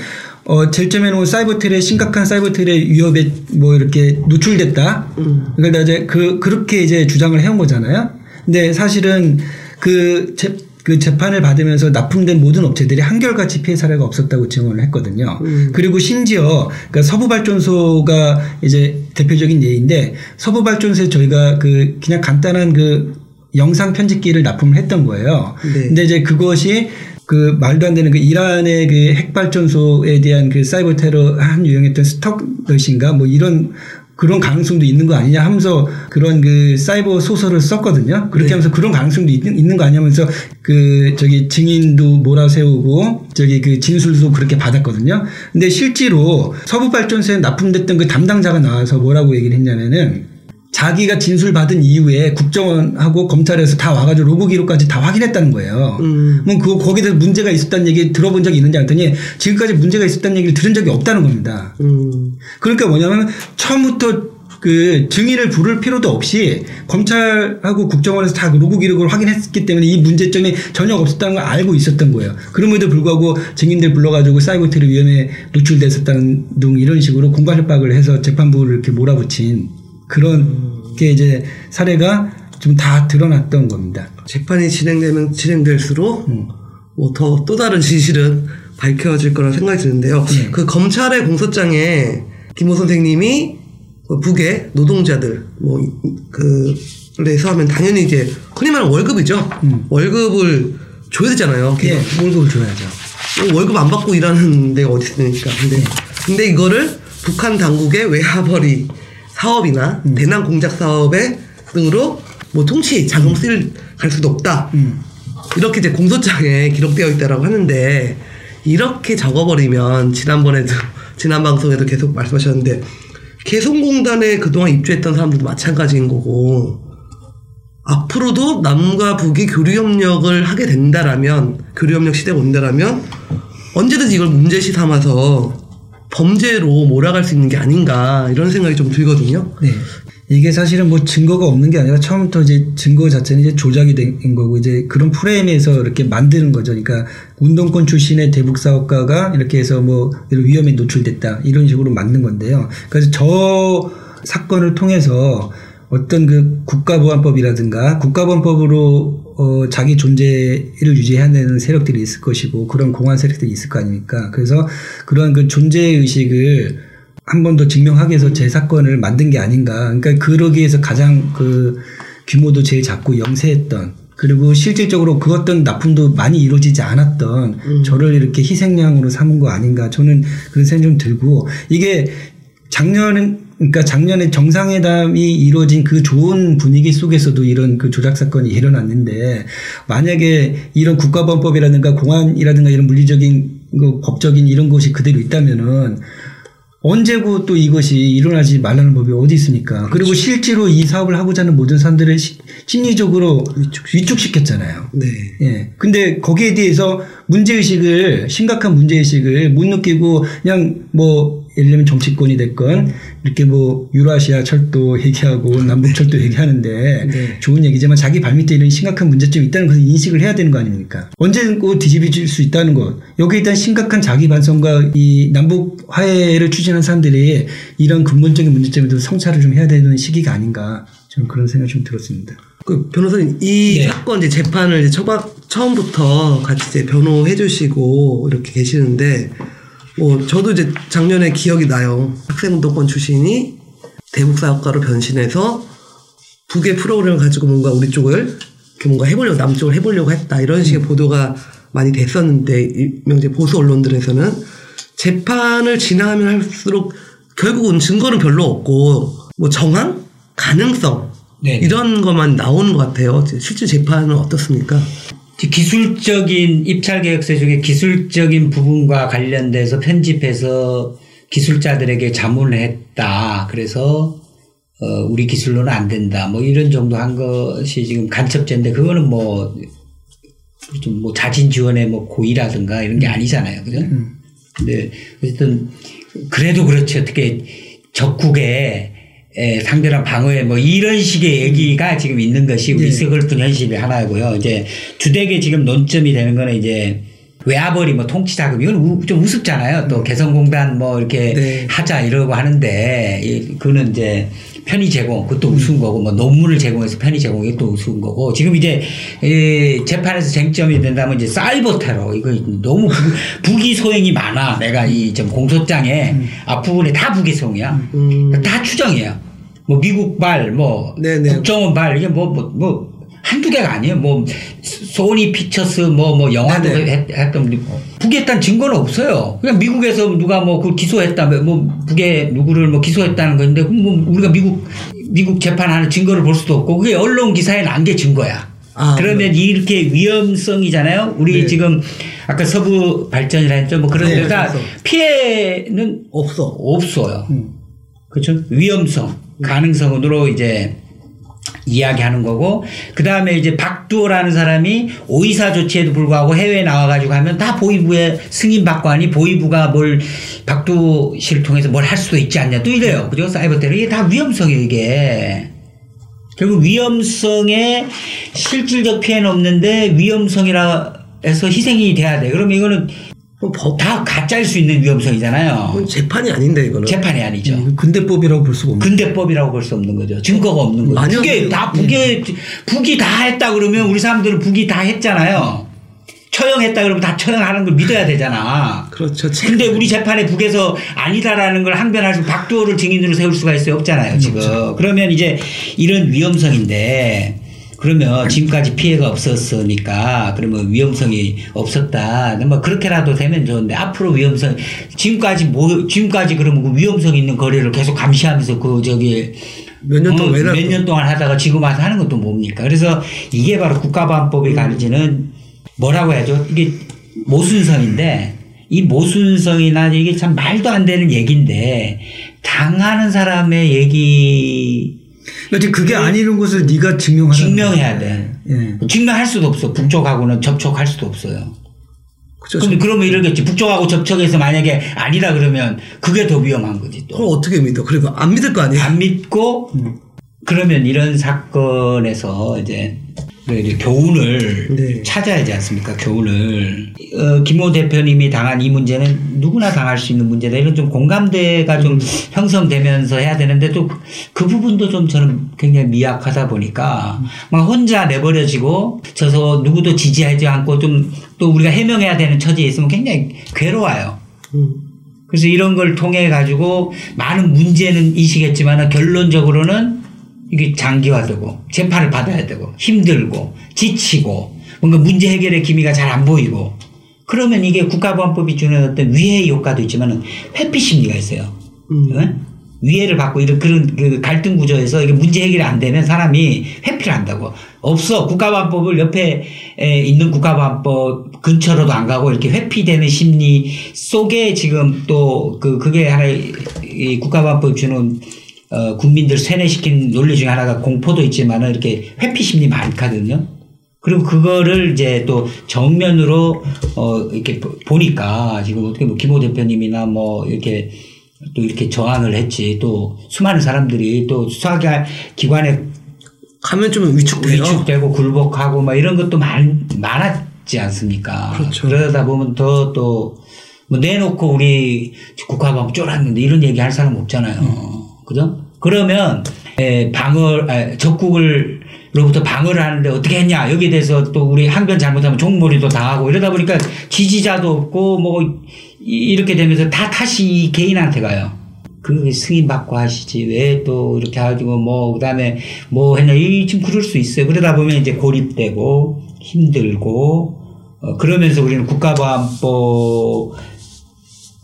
어 제일 처음에는 뭐 사이버 테레 심각한 사이버 테레 위협에 뭐 이렇게 노출됐다. 그러니까 이제 그 그렇게 이제 주장을 해온 거잖아요. 근데 사실은 그 재, 그 재판을 받으면서 납품된 모든 업체들이 한결같이 피해 사례가 없었다고 증언을 했거든요. 그리고 심지어 그러니까 서부발전소가 이제 대표적인 예인데 서부발전소에 저희가 그 그냥 간단한 그 영상 편집기를 납품을 했던 거예요. 네. 근데 이제 그것이 그 말도 안 되는 그 이란의 그 핵발전소에 대한 그 사이버 테러 한 유형했던 스톡넛인가 뭐 이런 그런 가능성도 있는 거 아니냐 하면서 그런 그 사이버 소설을 썼거든요. 그렇게 네. 하면서 그런 가능성도 있는, 있는 거 아니냐면서 그 저기 증인도 몰아세우고 저기 그 진술도 그렇게 받았거든요. 근데 실제로 서부발전소에 납품됐던 그 담당자가 나와서 뭐라고 얘기를 했냐면은 자기가 진술 받은 이후에 국정원하고 검찰에서 다 와가지고 로그 기록까지 다 확인했다는 거예요. 음. 그럼 그 거기에 문제가 있었다는 얘기 들어본 적이 있는지 했더니 지금까지 문제가 있었다는 얘기를 들은 적이 없다는 겁니다. 음. 그러니까 뭐냐면 처음부터 그 증인을 부를 필요도 없이 검찰하고 국정원에서 다 로그 기록을 확인했기 때문에 이 문제점이 전혀 없었다는 걸 알고 있었던 거예요. 그럼에도 불구하고 증인들 불러가지고 사이버 테러 위험에 노출됐었다는 등 이런 식으로 공갈 협박을 해서 재판부를 이렇게 몰아붙인 그런 게 이제 사례가 좀 다 드러났던 겁니다. 재판이 진행되면 진행될수록 음. 뭐더 또 다른 진실은 밝혀질 거라 생각이 드는데요. 네. 그 검찰의 공소장에 김호 선생님이 그 북의 노동자들 뭐그 그래서 하면 당연히 이제 흔히 말하는 월급이죠. 음. 월급을 줘야 되잖아요. 예, 월급을 줘야죠. 월급 안 받고 일하는 데가 어디 있습니까? 근데 네. 근데 이거를 북한 당국의 외화벌이 사업이나 음. 대남 공작 사업에 등으로 뭐 통치 자금 쓸갈 수도 없다. 음. 이렇게 이제 공소장에 기록되어 있다라고 하는데 이렇게 적어버리면 지난번에도 지난 방송에도 계속 말씀하셨는데 개성공단에 그동안 입주했던 사람들도 마찬가지인 거고 앞으로도 남과 북이 교류 협력을 하게 된다라면 교류 협력 시대가 온다라면 언제든지 이걸 문제시 삼아서 범죄로 몰아갈 수 있는 게 아닌가 이런 생각이 좀 들거든요. 네. 이게 사실은 뭐 증거가 없는 게 아니라 처음부터 이제 증거 자체는 이제 조작이 된 거고 이제 그런 프레임에서 이렇게 만드는 거죠. 그러니까 운동권 출신의 대북 사업가가 이렇게 해서 뭐 위험에 노출됐다 이런 식으로 만든 건데요. 그래서 저 사건을 통해서 어떤 그 국가보안법이라든가 국가보안법으로 어 자기 존재를 유지해야 되는 세력들이 있을 것이고 그런 공안 세력들이 있을 거 아닙니까? 그래서 그런 그 존재 의식을 한 번 더 증명하기 위해서 제 사건을 만든 게 아닌가. 그러니까 그러기 위해서 가장 그 규모도 제일 작고 영세했던 그리고 실질적으로 그 어떤 납품도 많이 이루어지지 않았던 저를 이렇게 희생양으로 삼은 거 아닌가. 저는 그런 생각이 좀 들고 이게 작년은 그러니까 작년에 정상회담이 이루어진 그 좋은 분위기 속에서도 이런 그 조작 사건이 일어났는데 만약에 이런 국가보안법이라든가 공안이라든가 이런 물리적인 그 법적인 이런 것이 그대로 있다면은 언제고 또 이것이 일어나지 말라는 법이 어디 있습니까? 그리고 실제로 이 사업을 하고자 하는 모든 사람들을 시- 심리적으로 위축시켰 잖아요. 네. 예. 근데 거기에 대해서 문제의식을, 심각한 문제의식을 못 느끼고 그냥 뭐 예를 들면 정치권이 됐건 이렇게 뭐 유라시아 철도 얘기하고 남북 철도 얘기하는데 네. 좋은 얘기지만 자기 발밑에 이런 심각한 문제점이 있다는 것을 인식을 해야 되는 거 아닙니까? 언제고 뒤집어질 수 있다는 것. 여기에 일단 심각한 자기 반성과 이 남북 화해를 추진하는 사람들이 이런 근본적인 문제점에 대해서 성찰을 좀 해야 되는 시기가 아닌가. 저는 그런 생각이 좀 들었습니다. 그 변호사님 이 네. 사건 이제 재판을 이제 처음 처음부터 같이 이제 변호해 주시고 이렇게 계시는데 뭐 저도 이제 작년에 기억이 나요. 학생운동권 출신이 대북 사업가로 변신해서 북의 프로그램을 가지고 뭔가 우리 쪽을 이렇게 뭔가 해보려고 남쪽을 해보려고 했다 이런 식의 보도가 많이 됐었는데 일명 이제 보수 언론들에서는 재판을 진행하면 할수록 결국은 증거는 별로 없고 뭐 정황 가능성 네. 이런 것만 나오는 것 같아요. 실제 재판은 어떻습니까? 기술적인 입찰 계획서 중에 기술적인 부분과 관련돼서 편집해서 기술자들에게 자문을 했다. 그래서 어, 우리 기술로는 안 된다. 뭐 이런 정도 한 것이 지금 간첩죄인데 그거는 뭐 좀 뭐 자진 지원의 뭐 고의라든가 이런 게 아니잖아요. 그죠? 근데 어쨌든 그래도 그렇지 어떻게 적국에 에, 상대방 방어에 뭐 이런 식의 얘기가 지금 있는 것이 우리 슬픈 현실이 하나고요. 이제 주되게 지금 논점이 되는 거는 이제 외화벌이 뭐 통치 자금 이건 우- 좀 우습잖아요. 또 개성공단 뭐 이렇게 네. 하자 이러고 하는데 이- 그거는 이제 편의 제공 그것도 우스운 거고 뭐 논문을 제공해서 편의 제공 이것도 우스운 거고 지금 이제 이 재판에서 쟁점이 된다면 이제 사이버 테러 이거 너무 부, <laughs> 부기 소행이 많아 내가 이 좀 공소장에 앞부분에 다 부기 소행이야 음. 다 추정이에요 뭐 미국 발 뭐 네네. 국정원 발 이게 뭐 뭐 뭐 한두 개가 아니에요. 뭐 소니 피처스 뭐뭐 영화도 네네. 했, 했던 북에 딴 증거는 없어요. 그냥 미국에서 누가 뭐 그 기소했다 뭐 북에 누구를 뭐 기소했다는 건데 뭐 우리가 미국 미국 재판하는 증거를 볼 수도 없고 그게 언론 기사에 난 게 증거야. 아, 그러면 이렇게 위험성이잖아요. 우리 네. 지금 아까 서부 발전이라 했죠. 뭐 그런 네, 데다 그래서. 피해는 없어. 없어요. 그렇죠? 위험성, 가능성으로 이제 이야기하는 거고 그 다음에 이제 박두호라는 사람이 오이사 조치에도 불구하고 해외에 나와가지고 하면 다 보이부에 승인 받고 하니 보이부가 뭘 박두호 씨를 통해서 뭘 할 수도 있지 않냐 또 이래요. 그죠? 사이버 테러 이게 다 위험성이에요 이게. 결국 위험성에 실질적 피해는 없는데 위험성이라 해서 희생이 돼야 돼. 이거는 그럼 법, 다 가짜일 수 있는 위험성이잖아요. 재판이 아닌데 이거는. 재판이 아니죠. 이거 근대법이라고 볼 수가 없는. 근대법이라고 볼 수 없는 거죠. 증거가 없는 거죠. 아니요. 북에 다 북에 북이 다 했다 그러면 우리 사람들은 북이 다 했잖아요. 처형했다 그러면 다 처형하는 걸 믿어야 되잖아. 그렇죠. 재- 근데 우리 재판에 북에서 아니다라는 걸 항변할 수 박두호를 증인으로 세울 수가 있어요 없잖아요 지금 그러면 이제 이런 위험성인데 그러면 지금까지 피해가 없었으니까 그러면 위험성이 없었다 뭐 그렇게라도 되면 좋은데 앞으로 위험성 지금까지 뭐 지금까지 그러면 그 위험성 있는 거래를 계속 감시하면서 그 저기 몇년 동안 왜 나- 몇년 동안 하다가 지금 와서 하는 것도 뭡니까? 그래서 이게 바로 국가보안법이 가르치는 뭐라고 해야죠? 이게 모순성인데 이 모순성이나 이게 참 말도 안 되는 얘기인데 당하는 사람의 얘기 그러니까 그게 아니는 것을 네가 증명하라. 증명해야 돼. 예. 증명할 수도 없어. 북쪽하고는 접촉할 수도 없어요. 그렇죠. 근데 그러면 이러겠지. 북쪽하고 접촉해서 만약에 아니라 그러면 그게 더 위험한 거지 또. 그럼 어떻게 믿어? 그리고 안 믿을 거 아니에요? 안 믿고 그러면 이런 사건에서 이제 그 이제 교훈을 네. 찾아야지 않습니까? 교훈을. 어, 김호 대표님이 당한 이 문제는 누구나 당할 수 있는 문제다. 이런 좀 공감대가 좀 형성되면서 해야 되는데 또 그 부분도 좀 저는 굉장히 미약하다 보니까 막 혼자 내버려지고 저서 누구도 지지하지 않고 좀 또 우리가 해명해야 되는 처지에 있으면 굉장히 괴로워요. 음. 그래서 이런 걸 통해 가지고 많은 문제는 이시겠지만 결론적으로는 이게 장기화되고 재판을 받아야 되고 힘들고 지치고 뭔가 문제 해결의 기미가 잘 안 보이고 그러면 이게 국가보안법이 주는 어떤 위해 효과도 있지만 회피 심리가 있어요. 음. 응? 위해를 받고 이런 그런 그 갈등 구조에서 이게 문제 해결이 안 되면 사람이 회피를 한다고 없어 국가보안법을 옆에 에 있는 국가보안법 근처로도 안 가고 이렇게 회피되는 심리 속에 지금 또 그 그게 하나의 이 국가보안법 주는 어 국민들 세뇌시킨 논리 중에 하나가 공포도 있지만은 이렇게 회피 심리 많거든요. 그리고 그거를 이제 또 정면으로 어 이렇게 보- 보니까 지금 어떻게 뭐 김호 대표님이나 뭐 이렇게 또 이렇게 저항을 했지 또 수많은 사람들이 또 수사기관에 가면 좀 위축돼요. 위축되고 굴복하고 막 이런 것도 많, 많았지 않습니까? 그렇죠. 러다 보면 더 또 뭐 내놓고 우리 국가방 쫄았는데 이런 얘기 할 사람 없잖아요. 그죠? 그러면 에, 방어 아, 적국을 로부터 방어를 하는데 어떻게 했냐 여기에 대해서 또 우리 항변 잘못하면 종몰이도 당하고 이러다 보니까 지지자도 없고 뭐 이- 이렇게 되면서 다 탓이 이 개인한테 가요. 그 승인 받고 하시지 왜 또 이렇게 가지고 뭐 그다음에 뭐 했냐 이 지금 그럴 수 있어요. 그러다 보면 이제 고립되고 힘들고 어, 그러면서 우리는 국가보안법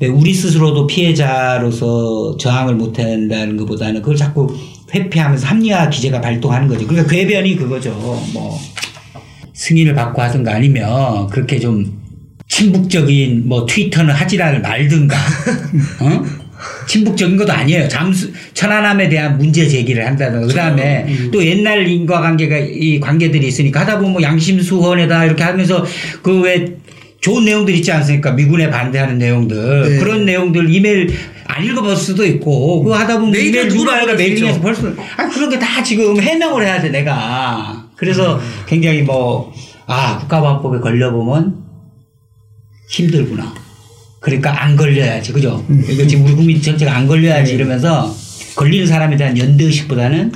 우리 스스로도 피해자로서 저항을 못한다는 것보다는 그걸 자꾸 회피하면서 합리화 기제가 발동하는 거죠. 그러니까 궤변이 그거죠. 뭐 승인을 받고 하든가 아니면 그렇게 좀 친북적인 뭐 트위터는 하지를 말든가 <laughs> 어? 친북적인 것도 아니에요. 잠수 천안함에 대한 문제 제기를 한다든가 그다음에 또 옛날 인과관계가 이 관계들이 있으니까 하다 보면 뭐 양심수헌에다 이렇게 하면서 그왜 좋은 내용들 있지 않습니까? 미군에 반대하는 내용들 네. 그런 내용들 이메일 안 읽어볼 수도 있고 그거 하다 보면 이메일 누가 누구나 알아 보낼 수 메일링해서. 벌써 아 그런 게 다 지금 해명을 해야 돼 내가 그래서 굉장히 뭐 아 국가보안법에 걸려보면 힘들구나. 그러니까 안 걸려야지, 그죠? 이거 지금 우리 국민 전체가 안 걸려야지 이러면서 걸리는 사람에 대한 연대의식보다는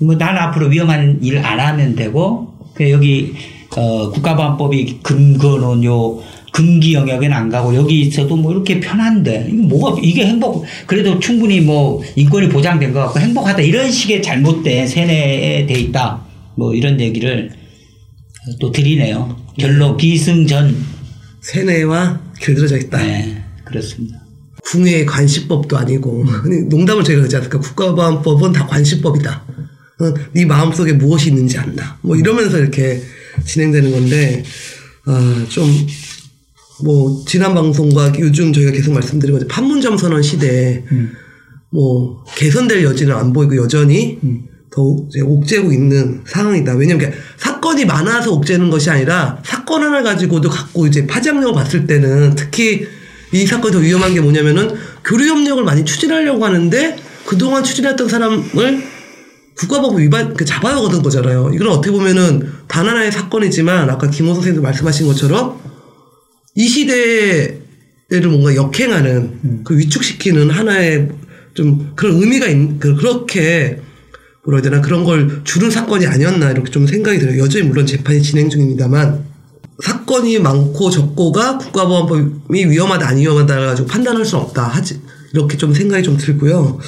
뭐 난 앞으로 위험한 일 안 하면 되고 그 여기 어, 국가보안법이 근거는 요 금기 영역에는 안 가고 여기 있어도 뭐 이렇게 편한데 이거 뭐가 이게 행복 그래도 충분히 뭐 인권이 보장된 것 같고 행복하다 이런 식의 잘못된 세뇌에 돼 있다 뭐 이런 얘기를 또 드리네요 결론 기승전 세뇌와 길들여져 있다. 네 그렇습니다. 궁예의 관시법도 아니고 <laughs> 농담을 제가 그러지 않을까 국가보안법은 다 관시법이다. 어, 네 마음속에 무엇이 있는지 안다. 뭐 이러면서 이렇게 진행되는 건데 아, 좀뭐 지난 방송과 요즘 저희가 계속 말씀드리고 있는 판문점 선언 시대에 뭐 개선될 여지는 안 보이고 여전히 더욱 이제 옥죄고 있는 상황이다. 왜냐면 사건이 많아서 옥죄는 것이 아니라 사건 하나 가지고도 갖고 이제 파장력을 봤을 때는 특히 이 사건이 더 위험한 게 뭐냐면은 교류 협력을 많이 추진하려고 하는데 그동안 추진했던 사람을 국가법 위반 그 잡아야 거는 거잖아요. 이건 어떻게 보면은 단 하나의 사건이지만 아까 김호 선생님도 말씀하신 것처럼 이 시대를 뭔가 역행하는 그 위축시키는 하나의 좀 그런 의미가 있, 그- 그렇게 뭐라 해야 되나 그런 걸 주는 사건이 아니었나 이렇게 좀 생각이 들어요. 여전히 물론 재판이 진행 중입니다만 사건이 많고 적고가 국가보안법이 위험하다 안 위험하다 가지고 판단할 수는 없다 하지 이렇게 좀 생각이 좀 들고요.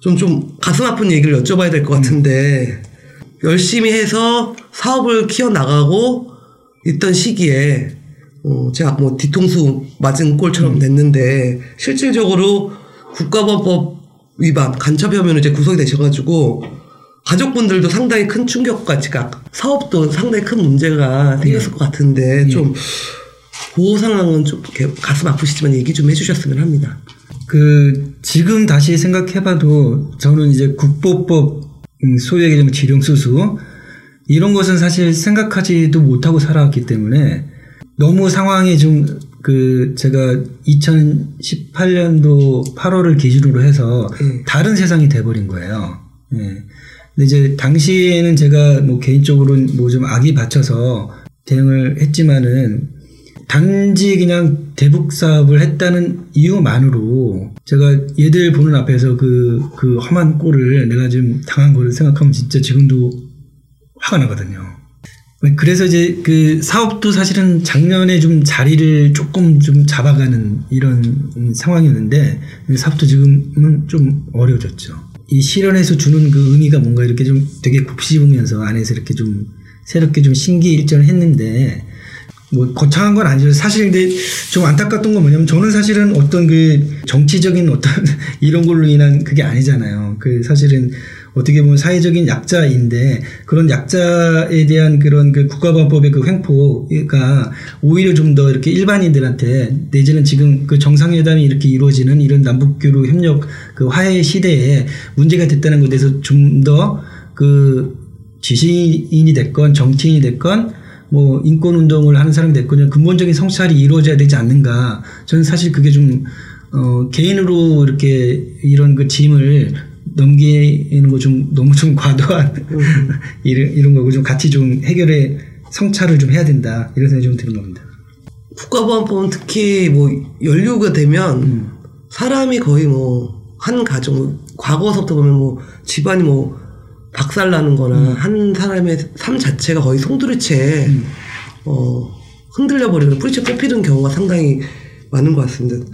좀 좀 가슴 아픈 얘기를 여쭤봐야 될 것 같은데 열심히 해서 사업을 키워 나가고 있던 시기에 어, 제가 뭐 뒤통수 맞은 꼴처럼 냈는데 실질적으로 국가보안법 위반 간첩 혐의로 이제 구속이 되셔가지고 가족분들도 상당히 큰 충격과 지금 사업도 상당히 큰 문제가 생겼을 것 같은데 좀그 상황은 좀 이렇게 가슴 아프시지만 얘기 좀 해주셨으면 합니다. 그 지금 다시 생각해봐도 저는 이제 국보법 음, 소위 얘기하면 지령수수 이런 것은 사실 생각하지도 못하고 살아왔기 때문에 너무 상황이 좀 그 제가 2018년도 8월을 기준으로 해서 음. 다른 세상이 돼버린 거예요. 예. 근데 이제 당시에는 제가 뭐 개인적으로 뭐좀 악이 받쳐서 대응을 했지만은 단지 그냥 대북 사업을 했다는 이유만으로 제가 얘들 보는 앞에서 그, 그 험한 꼴을 내가 지금 당한 거를 생각하면 진짜 지금도 화가 나거든요. 그래서 이제 그 사업도 사실은 작년에 좀 자리를 조금 좀 잡아가는 이런 상황이었는데 사업도 지금은 좀 어려워졌죠. 이 실현에서 주는 그 의미가 뭔가 이렇게 좀 되게 곱씹으면서 안에서 이렇게 좀 새롭게 좀 신기일전을 했는데 뭐 거창한 건 아니죠. 사실 근데 좀 안타깝던 건 뭐냐면 저는 사실은 어떤 그 정치적인 어떤 <laughs> 이런 걸로 인한 그게 아니잖아요. 그 사실은 어떻게 보면 사회적인 약자인데 그런 약자에 대한 그런 그 국가보안법의 그 횡포가 오히려 좀 더 이렇게 일반인들한테 내지는 지금 그 정상회담이 이렇게 이루어지는 이런 남북교류 협력 그 화해 시대에 문제가 됐다는 것에 대해서 좀 더 그 지식인이 됐건 정치인이 됐건 뭐 인권 운동을 하는 사람이 됐건 근본적인 성찰이 이루어져야 되지 않는가 저는 사실 그게 좀 어, 개인으로 이렇게 이런 그 짐을 넘기는 거 좀 너무 좀 과도한 <laughs> 음. 이런, 이런 거고 좀 같이 좀 해결에 성찰을 좀 해야 된다 이런 생각이 좀 드는 겁니다. 국가보안법은 특히 뭐 연료가 되면 음. 사람이 거의 뭐 한 가정 과거서부터 보면 뭐 집안이 뭐 박살나는 거나 음. 한 사람의 삶 자체가 거의 송두리째 음. 어 흔들려 버리는 뿌리채 뽑히는 경우가 상당히 많은 것 같습니다.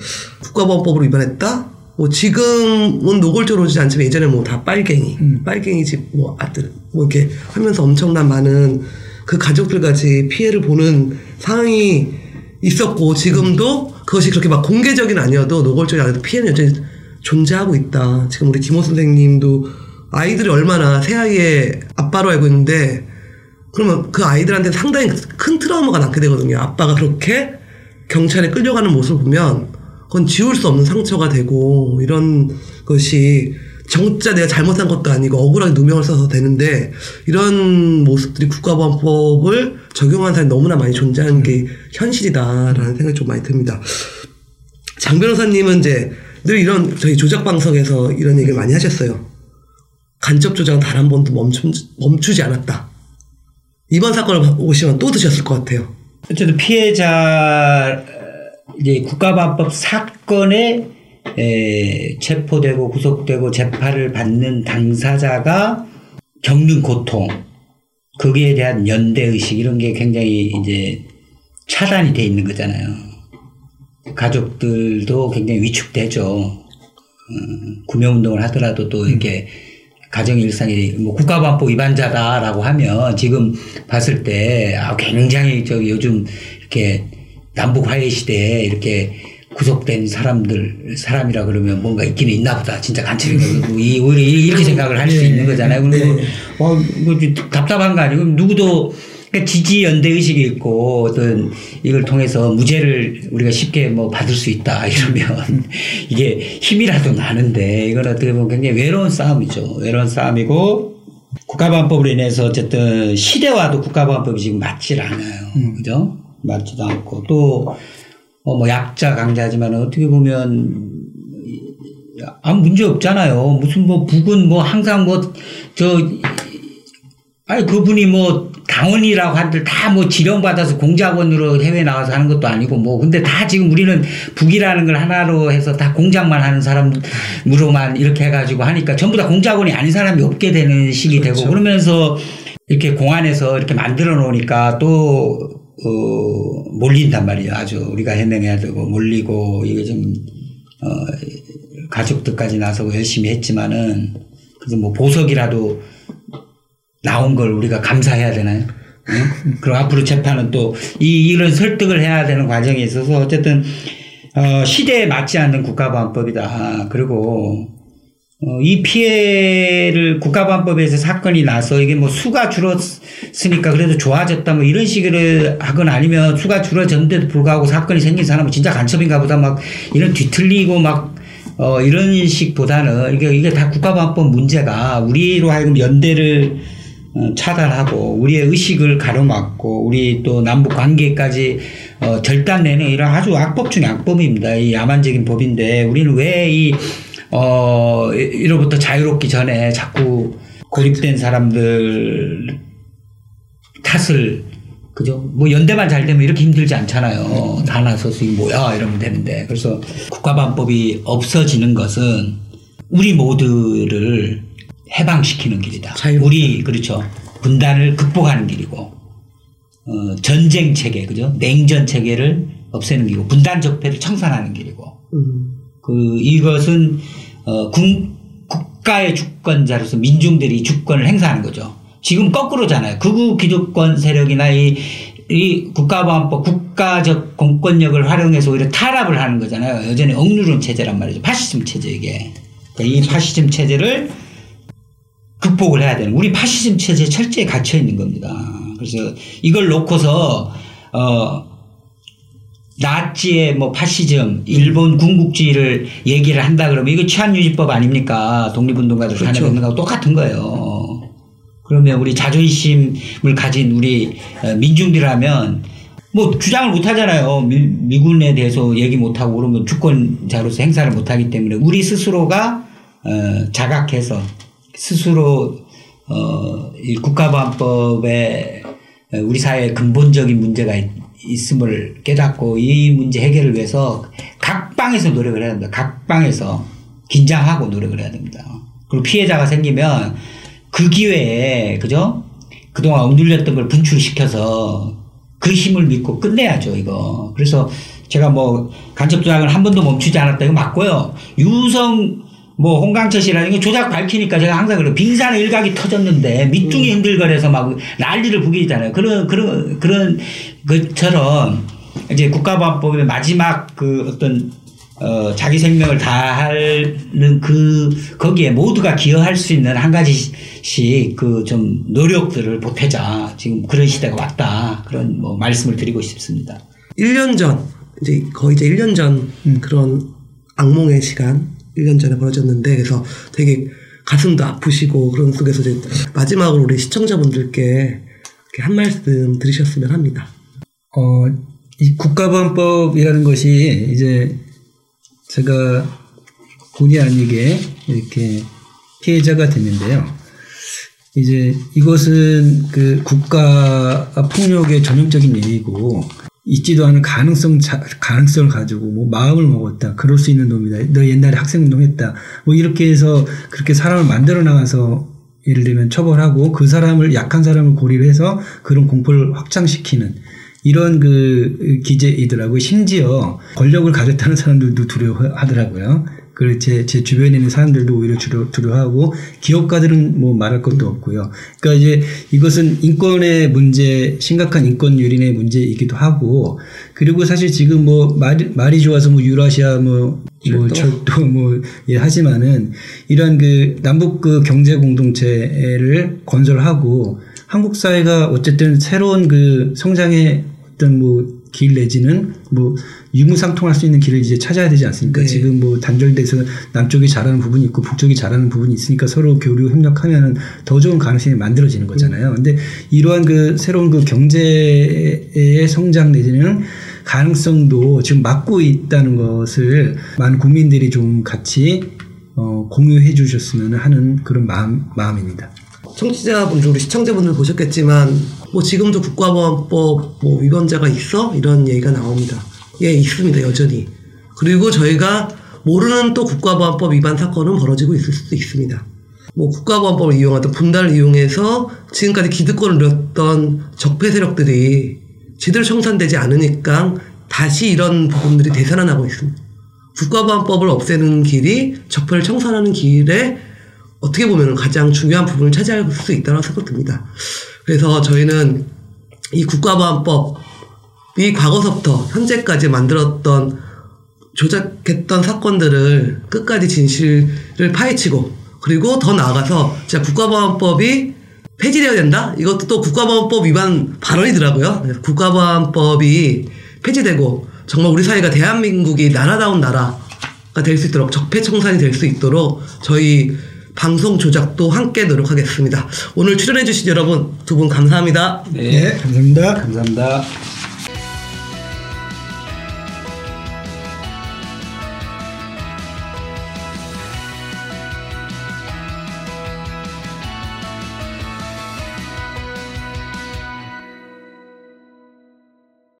국가보안법으로 위반했다? 뭐 지금은 노골적으로 오지 않지만 예전에 뭐 다 빨갱이, 음. 빨갱이 집 뭐 아들 뭐 이렇게 하면서 엄청난 많은 그 가족들까지 피해를 보는 상황이 있었고 지금도 그것이 그렇게 막 공개적인 아니어도 노골적이 아니어도 피해는 여전히 존재하고 있다. 지금 우리 김호 선생님도 아이들이 얼마나 새아이의 아빠로 알고 있는데 그러면 그 아이들한테 상당히 큰 트라우마가 남게 되거든요. 아빠가 그렇게 경찰에 끌려가는 모습을 보면 그건 지울 수 없는 상처가 되고 이런 것이 정짜 내가 잘못한 것도 아니고 억울하게 누명을 써서 되는데 이런 모습들이 국가보안법을 적용한 사람이 너무나 많이 존재하는 게 현실이다라는 생각이 좀 많이 듭니다. 장 변호사님은 이제 늘 이런 저희 조작 방송에서 이런 얘기를 많이 하셨어요. 간접 조작은 단한 번도 멈추, 멈추지 않았다. 이번 사건을 보시면 또 드셨을 것 같아요. 어쨌든 피해자 이제 국가보안법 사건에 에, 체포되고 구속되고 재판을 받는 당사자가 겪는 고통, 거기에 대한 연대 의식 이런 게 굉장히 이제 차단이 돼 있는 거잖아요. 가족들도 굉장히 위축되죠. 음, 구매운동을 하더라도 또 이렇게 가정 일상이 뭐 국가보안법 위반자다라고 하면 지금 봤을 때 아, 굉장히 저 요즘 이렇게 남북 화해 시대에 이렇게 구속된 사람들 사람이라 그러면 뭔가 있기는 있나 보다 진짜 간첩인가 이 오히려 이렇게 생각을 할수 네. 있는 거잖아요. 그리고 네. 와 이거 답답한 거 아니고 누구도 그러니까 지지 연대 의식이 있고 어떤 이걸 통해서 무죄를 우리가 쉽게 뭐 받을 수 있다 <laughs> 이러면 이게 힘이라도 나는데 이건 어떻게 보면 굉장히 외로운 싸움이죠. 외로운 싸움이고 국가보안법으로 인해서 어쨌든 시대와도 국가보안법이 지금 맞질 않아요. 음. 그죠? 맞지도 않고 또 어, 뭐 약자 강자지만 어떻게 보면 아무 문제 없잖아요. 무슨 뭐 북은 뭐 항상 뭐 저 아니 그분이 뭐 강원이라고 한들 다 뭐 지령받아서 공작원으로 해외 나와서 하는 것도 아니고 뭐 근데 다 지금 우리는 북이라는 걸 하나로 해서 다 공작만 하는 사람으로만 이렇게 해가지고 하니까 전부 다 공작원이 아닌 사람이 없게 되는 식이 그렇죠. 되고 그러면서 이렇게 공안에서 이렇게 만들어 놓으니까 또 어, 몰린단 말이에요. 아주 우리가 해내야 되고 몰리고 이게 좀 어, 가족들까지 나서고 열심히 했지만은 그래서 뭐 보석이라도 나온 걸 우리가 감사해야 되나요? 응? 그리고 앞으로 재판은 또 이 이런 설득을 해야 되는 과정이 있어서 어쨌든 어, 시대에 맞지 않는 국가보안법이다. 그리고 어, 이 피해를 국가보안법에서 사건이 나서 이게 뭐 수가 줄었으니까 그래도 좋아졌다 뭐 이런 식으로 하거나 아니면 수가 줄어졌는데도 불구하고 사건이 생긴 사람은 진짜 간첩인가 보다 막 이런 뒤틀리고 막 어, 이런 식보다는 이게, 이게 다 국가보안법 문제가 우리로 하여금 연대를 어, 차단하고 우리의 의식을 가로막고 우리 또 남북 관계까지 어, 절단내는 이런 아주 악법 중의 악법입니다. 이 야만적인 법인데 우리는 왜이 어 이로부터 자유롭기 전에 자꾸 고립된 사람들 탓을 그죠? 뭐 연대만 잘 되면 이렇게 힘들지 않잖아요. 다 나서서 뭐야 이러면 되는데 그래서 국가반법이 없어지는 것은 우리 모두를 해방시키는 길이다. 자유롭다. 우리 그렇죠. 분단을 극복하는 길이고 어, 전쟁 체계 그죠? 냉전 체계를 없애는 길이고 분단 적폐를 청산하는 길이고 음. 그 이것은 어, 국, 국가의 주권자로서 민중들이 주권을 행사하는 거죠. 지금 거꾸로잖아요. 극우 기득권 세력이나 이, 이 국가보안법, 국가적 공권력을 활용해서 오히려 타락을 하는 거잖아요. 여전히 억누른 체제란 말이죠. 파시즘 체제 이게. 그러니까 이 파시즘 체제를 극복을 해야 되는 우리 파시즘 체제에 철저히 갇혀 있는 겁니다. 그래서 이걸 놓고서 어 나치의 뭐 파시즘, 일본 군국주의를 얘기를 한다 그러면 이거 치안유지법 아닙니까? 독립운동가들 그렇죠. 탄핵했는 거하고 똑같은 거예요. 그러면 우리 자존심을 가진 우리 어, 민중들이라면 뭐 주장을 못 하잖아요. 미, 미군에 대해서 얘기 못 하고 그러면 주권자로서 행사를 못 하기 때문에 우리 스스로가 어, 자각해서 스스로 어, 이 국가보안법에 우리 사회에 근본적인 문제가 있, 있음을 깨닫고 이 문제 해결을 위해서 각 방에서 노력을 해야 됩니다. 각 방에서 긴장하고 노력을 해야 됩니다. 그리고 피해자가 생기면 그 기회에 그죠? 그동안 억눌렸던 걸 분출시켜서 그 힘을 믿고 끝내야죠 이거. 그래서 제가 뭐 간첩 조작을 한 번도 멈추지 않았다 이거 맞고요. 유성 뭐 홍강철 씨라는 게 조작 밝히니까 제가 항상 그래요. 빙산 일각이 터졌는데 밑둥이 흔들거려서 막 난리를 부리잖아요. 그런 그런 그런 것처럼 이제 국가보안법의 마지막 그 어떤 어, 자기 생명을 다하는 그 거기에 모두가 기여할 수 있는 한 가지씩 그 좀 노력들을 보태자. 지금 그런 시대가 왔다. 그런 뭐 말씀을 드리고 싶습니다. 1년 전, 이제 거의 이제 1년 전 그런 악몽의 시간, 1년 전에 벌어졌는데, 그래서 되게 가슴도 아프시고 그런 속에서 이제 마지막으로 우리 시청자분들께 한 말씀 들으셨으면 합니다. 어, 이 국가보안법이라는 것이 이제 제가 본의 아니게 이렇게 피해자가 됐는데요. 이제 이것은 그 국가 폭력의 전형적인 예이고 있지도 않은 가능성 자, 가능성을 가지고 뭐 마음을 먹었다 그럴 수 있는 놈이다 너 옛날에 학생운동했다 뭐 이렇게 해서 그렇게 사람을 만들어 나가서 예를 들면 처벌하고 그 사람을 약한 사람을 고리를 해서 그런 공포를 확장시키는 이런 그 기재이더라고요. 심지어 권력을 가졌다는 사람들도 두려워하더라고요. 그 제, 제 주변에 있는 사람들도 오히려 두려, 두려워하고 기업가들은 뭐 말할 것도 없고요. 그러니까 이제 이것은 인권의 문제, 심각한 인권 유린의 문제이기도 하고 그리고 사실 지금 뭐 말이, 말이 좋아서 뭐 유라시아 뭐, 뭐 철도. 철도 뭐 예, 하지만은 이런 그 남북 그 경제 공동체를 건설하고 한국 사회가 어쨌든 새로운 그 성장의 어떤 뭐 길 내지는 뭐 유무상통할 수 있는 길을 이제 찾아야 되지 않습니까? 네. 지금 뭐 단절돼서 남쪽이 잘하는 부분이 있고 북쪽이 잘하는 부분이 있으니까 서로 교류 협력하면은 더 좋은 가능성이 만들어지는 거잖아요. 근데 이러한 그 새로운 그 경제의 성장 내지는 가능성도 지금 막고 있다는 것을 많은 국민들이 좀 같이 어, 공유해 주셨으면 하는 그런 마음, 마음입니다. 청취자분들, 우리 시청자분들 보셨겠지만, 뭐 지금도 국가보안법 뭐 위반자가 있어? 이런 얘기가 나옵니다. 예, 있습니다, 여전히. 그리고 저희가 모르는 또 국가보안법 위반 사건은 벌어지고 있을 수도 있습니다. 뭐 국가보안법을 이용하던 분단을 이용해서 지금까지 기득권을 누렸던 적폐 세력들이 제대로 청산되지 않으니까 다시 이런 부분들이 되살아나고 있습니다. 국가보안법을 없애는 길이 적폐를 청산하는 길에 어떻게 보면 가장 중요한 부분을 차지할 수 있다고 생각이 듭니다. 그래서 저희는 이 국가보안법이 과거서부터 현재까지 만들었던 조작했던 사건들을 끝까지 진실을 파헤치고 그리고 더 나아가서 진짜 국가보안법이 폐지되어야 된다? 이것도 또 국가보안법 위반 발언이더라고요. 국가보안법이 폐지되고 정말 우리 사회가 대한민국이 나라다운 나라가 될 수 있도록 적폐청산이 될 수 있도록 저희 방송 조작도 함께 노력하겠습니다. 오늘 출연해주신 여러분 두 분 감사합니다. 네, 감사합니다. 감사합니다.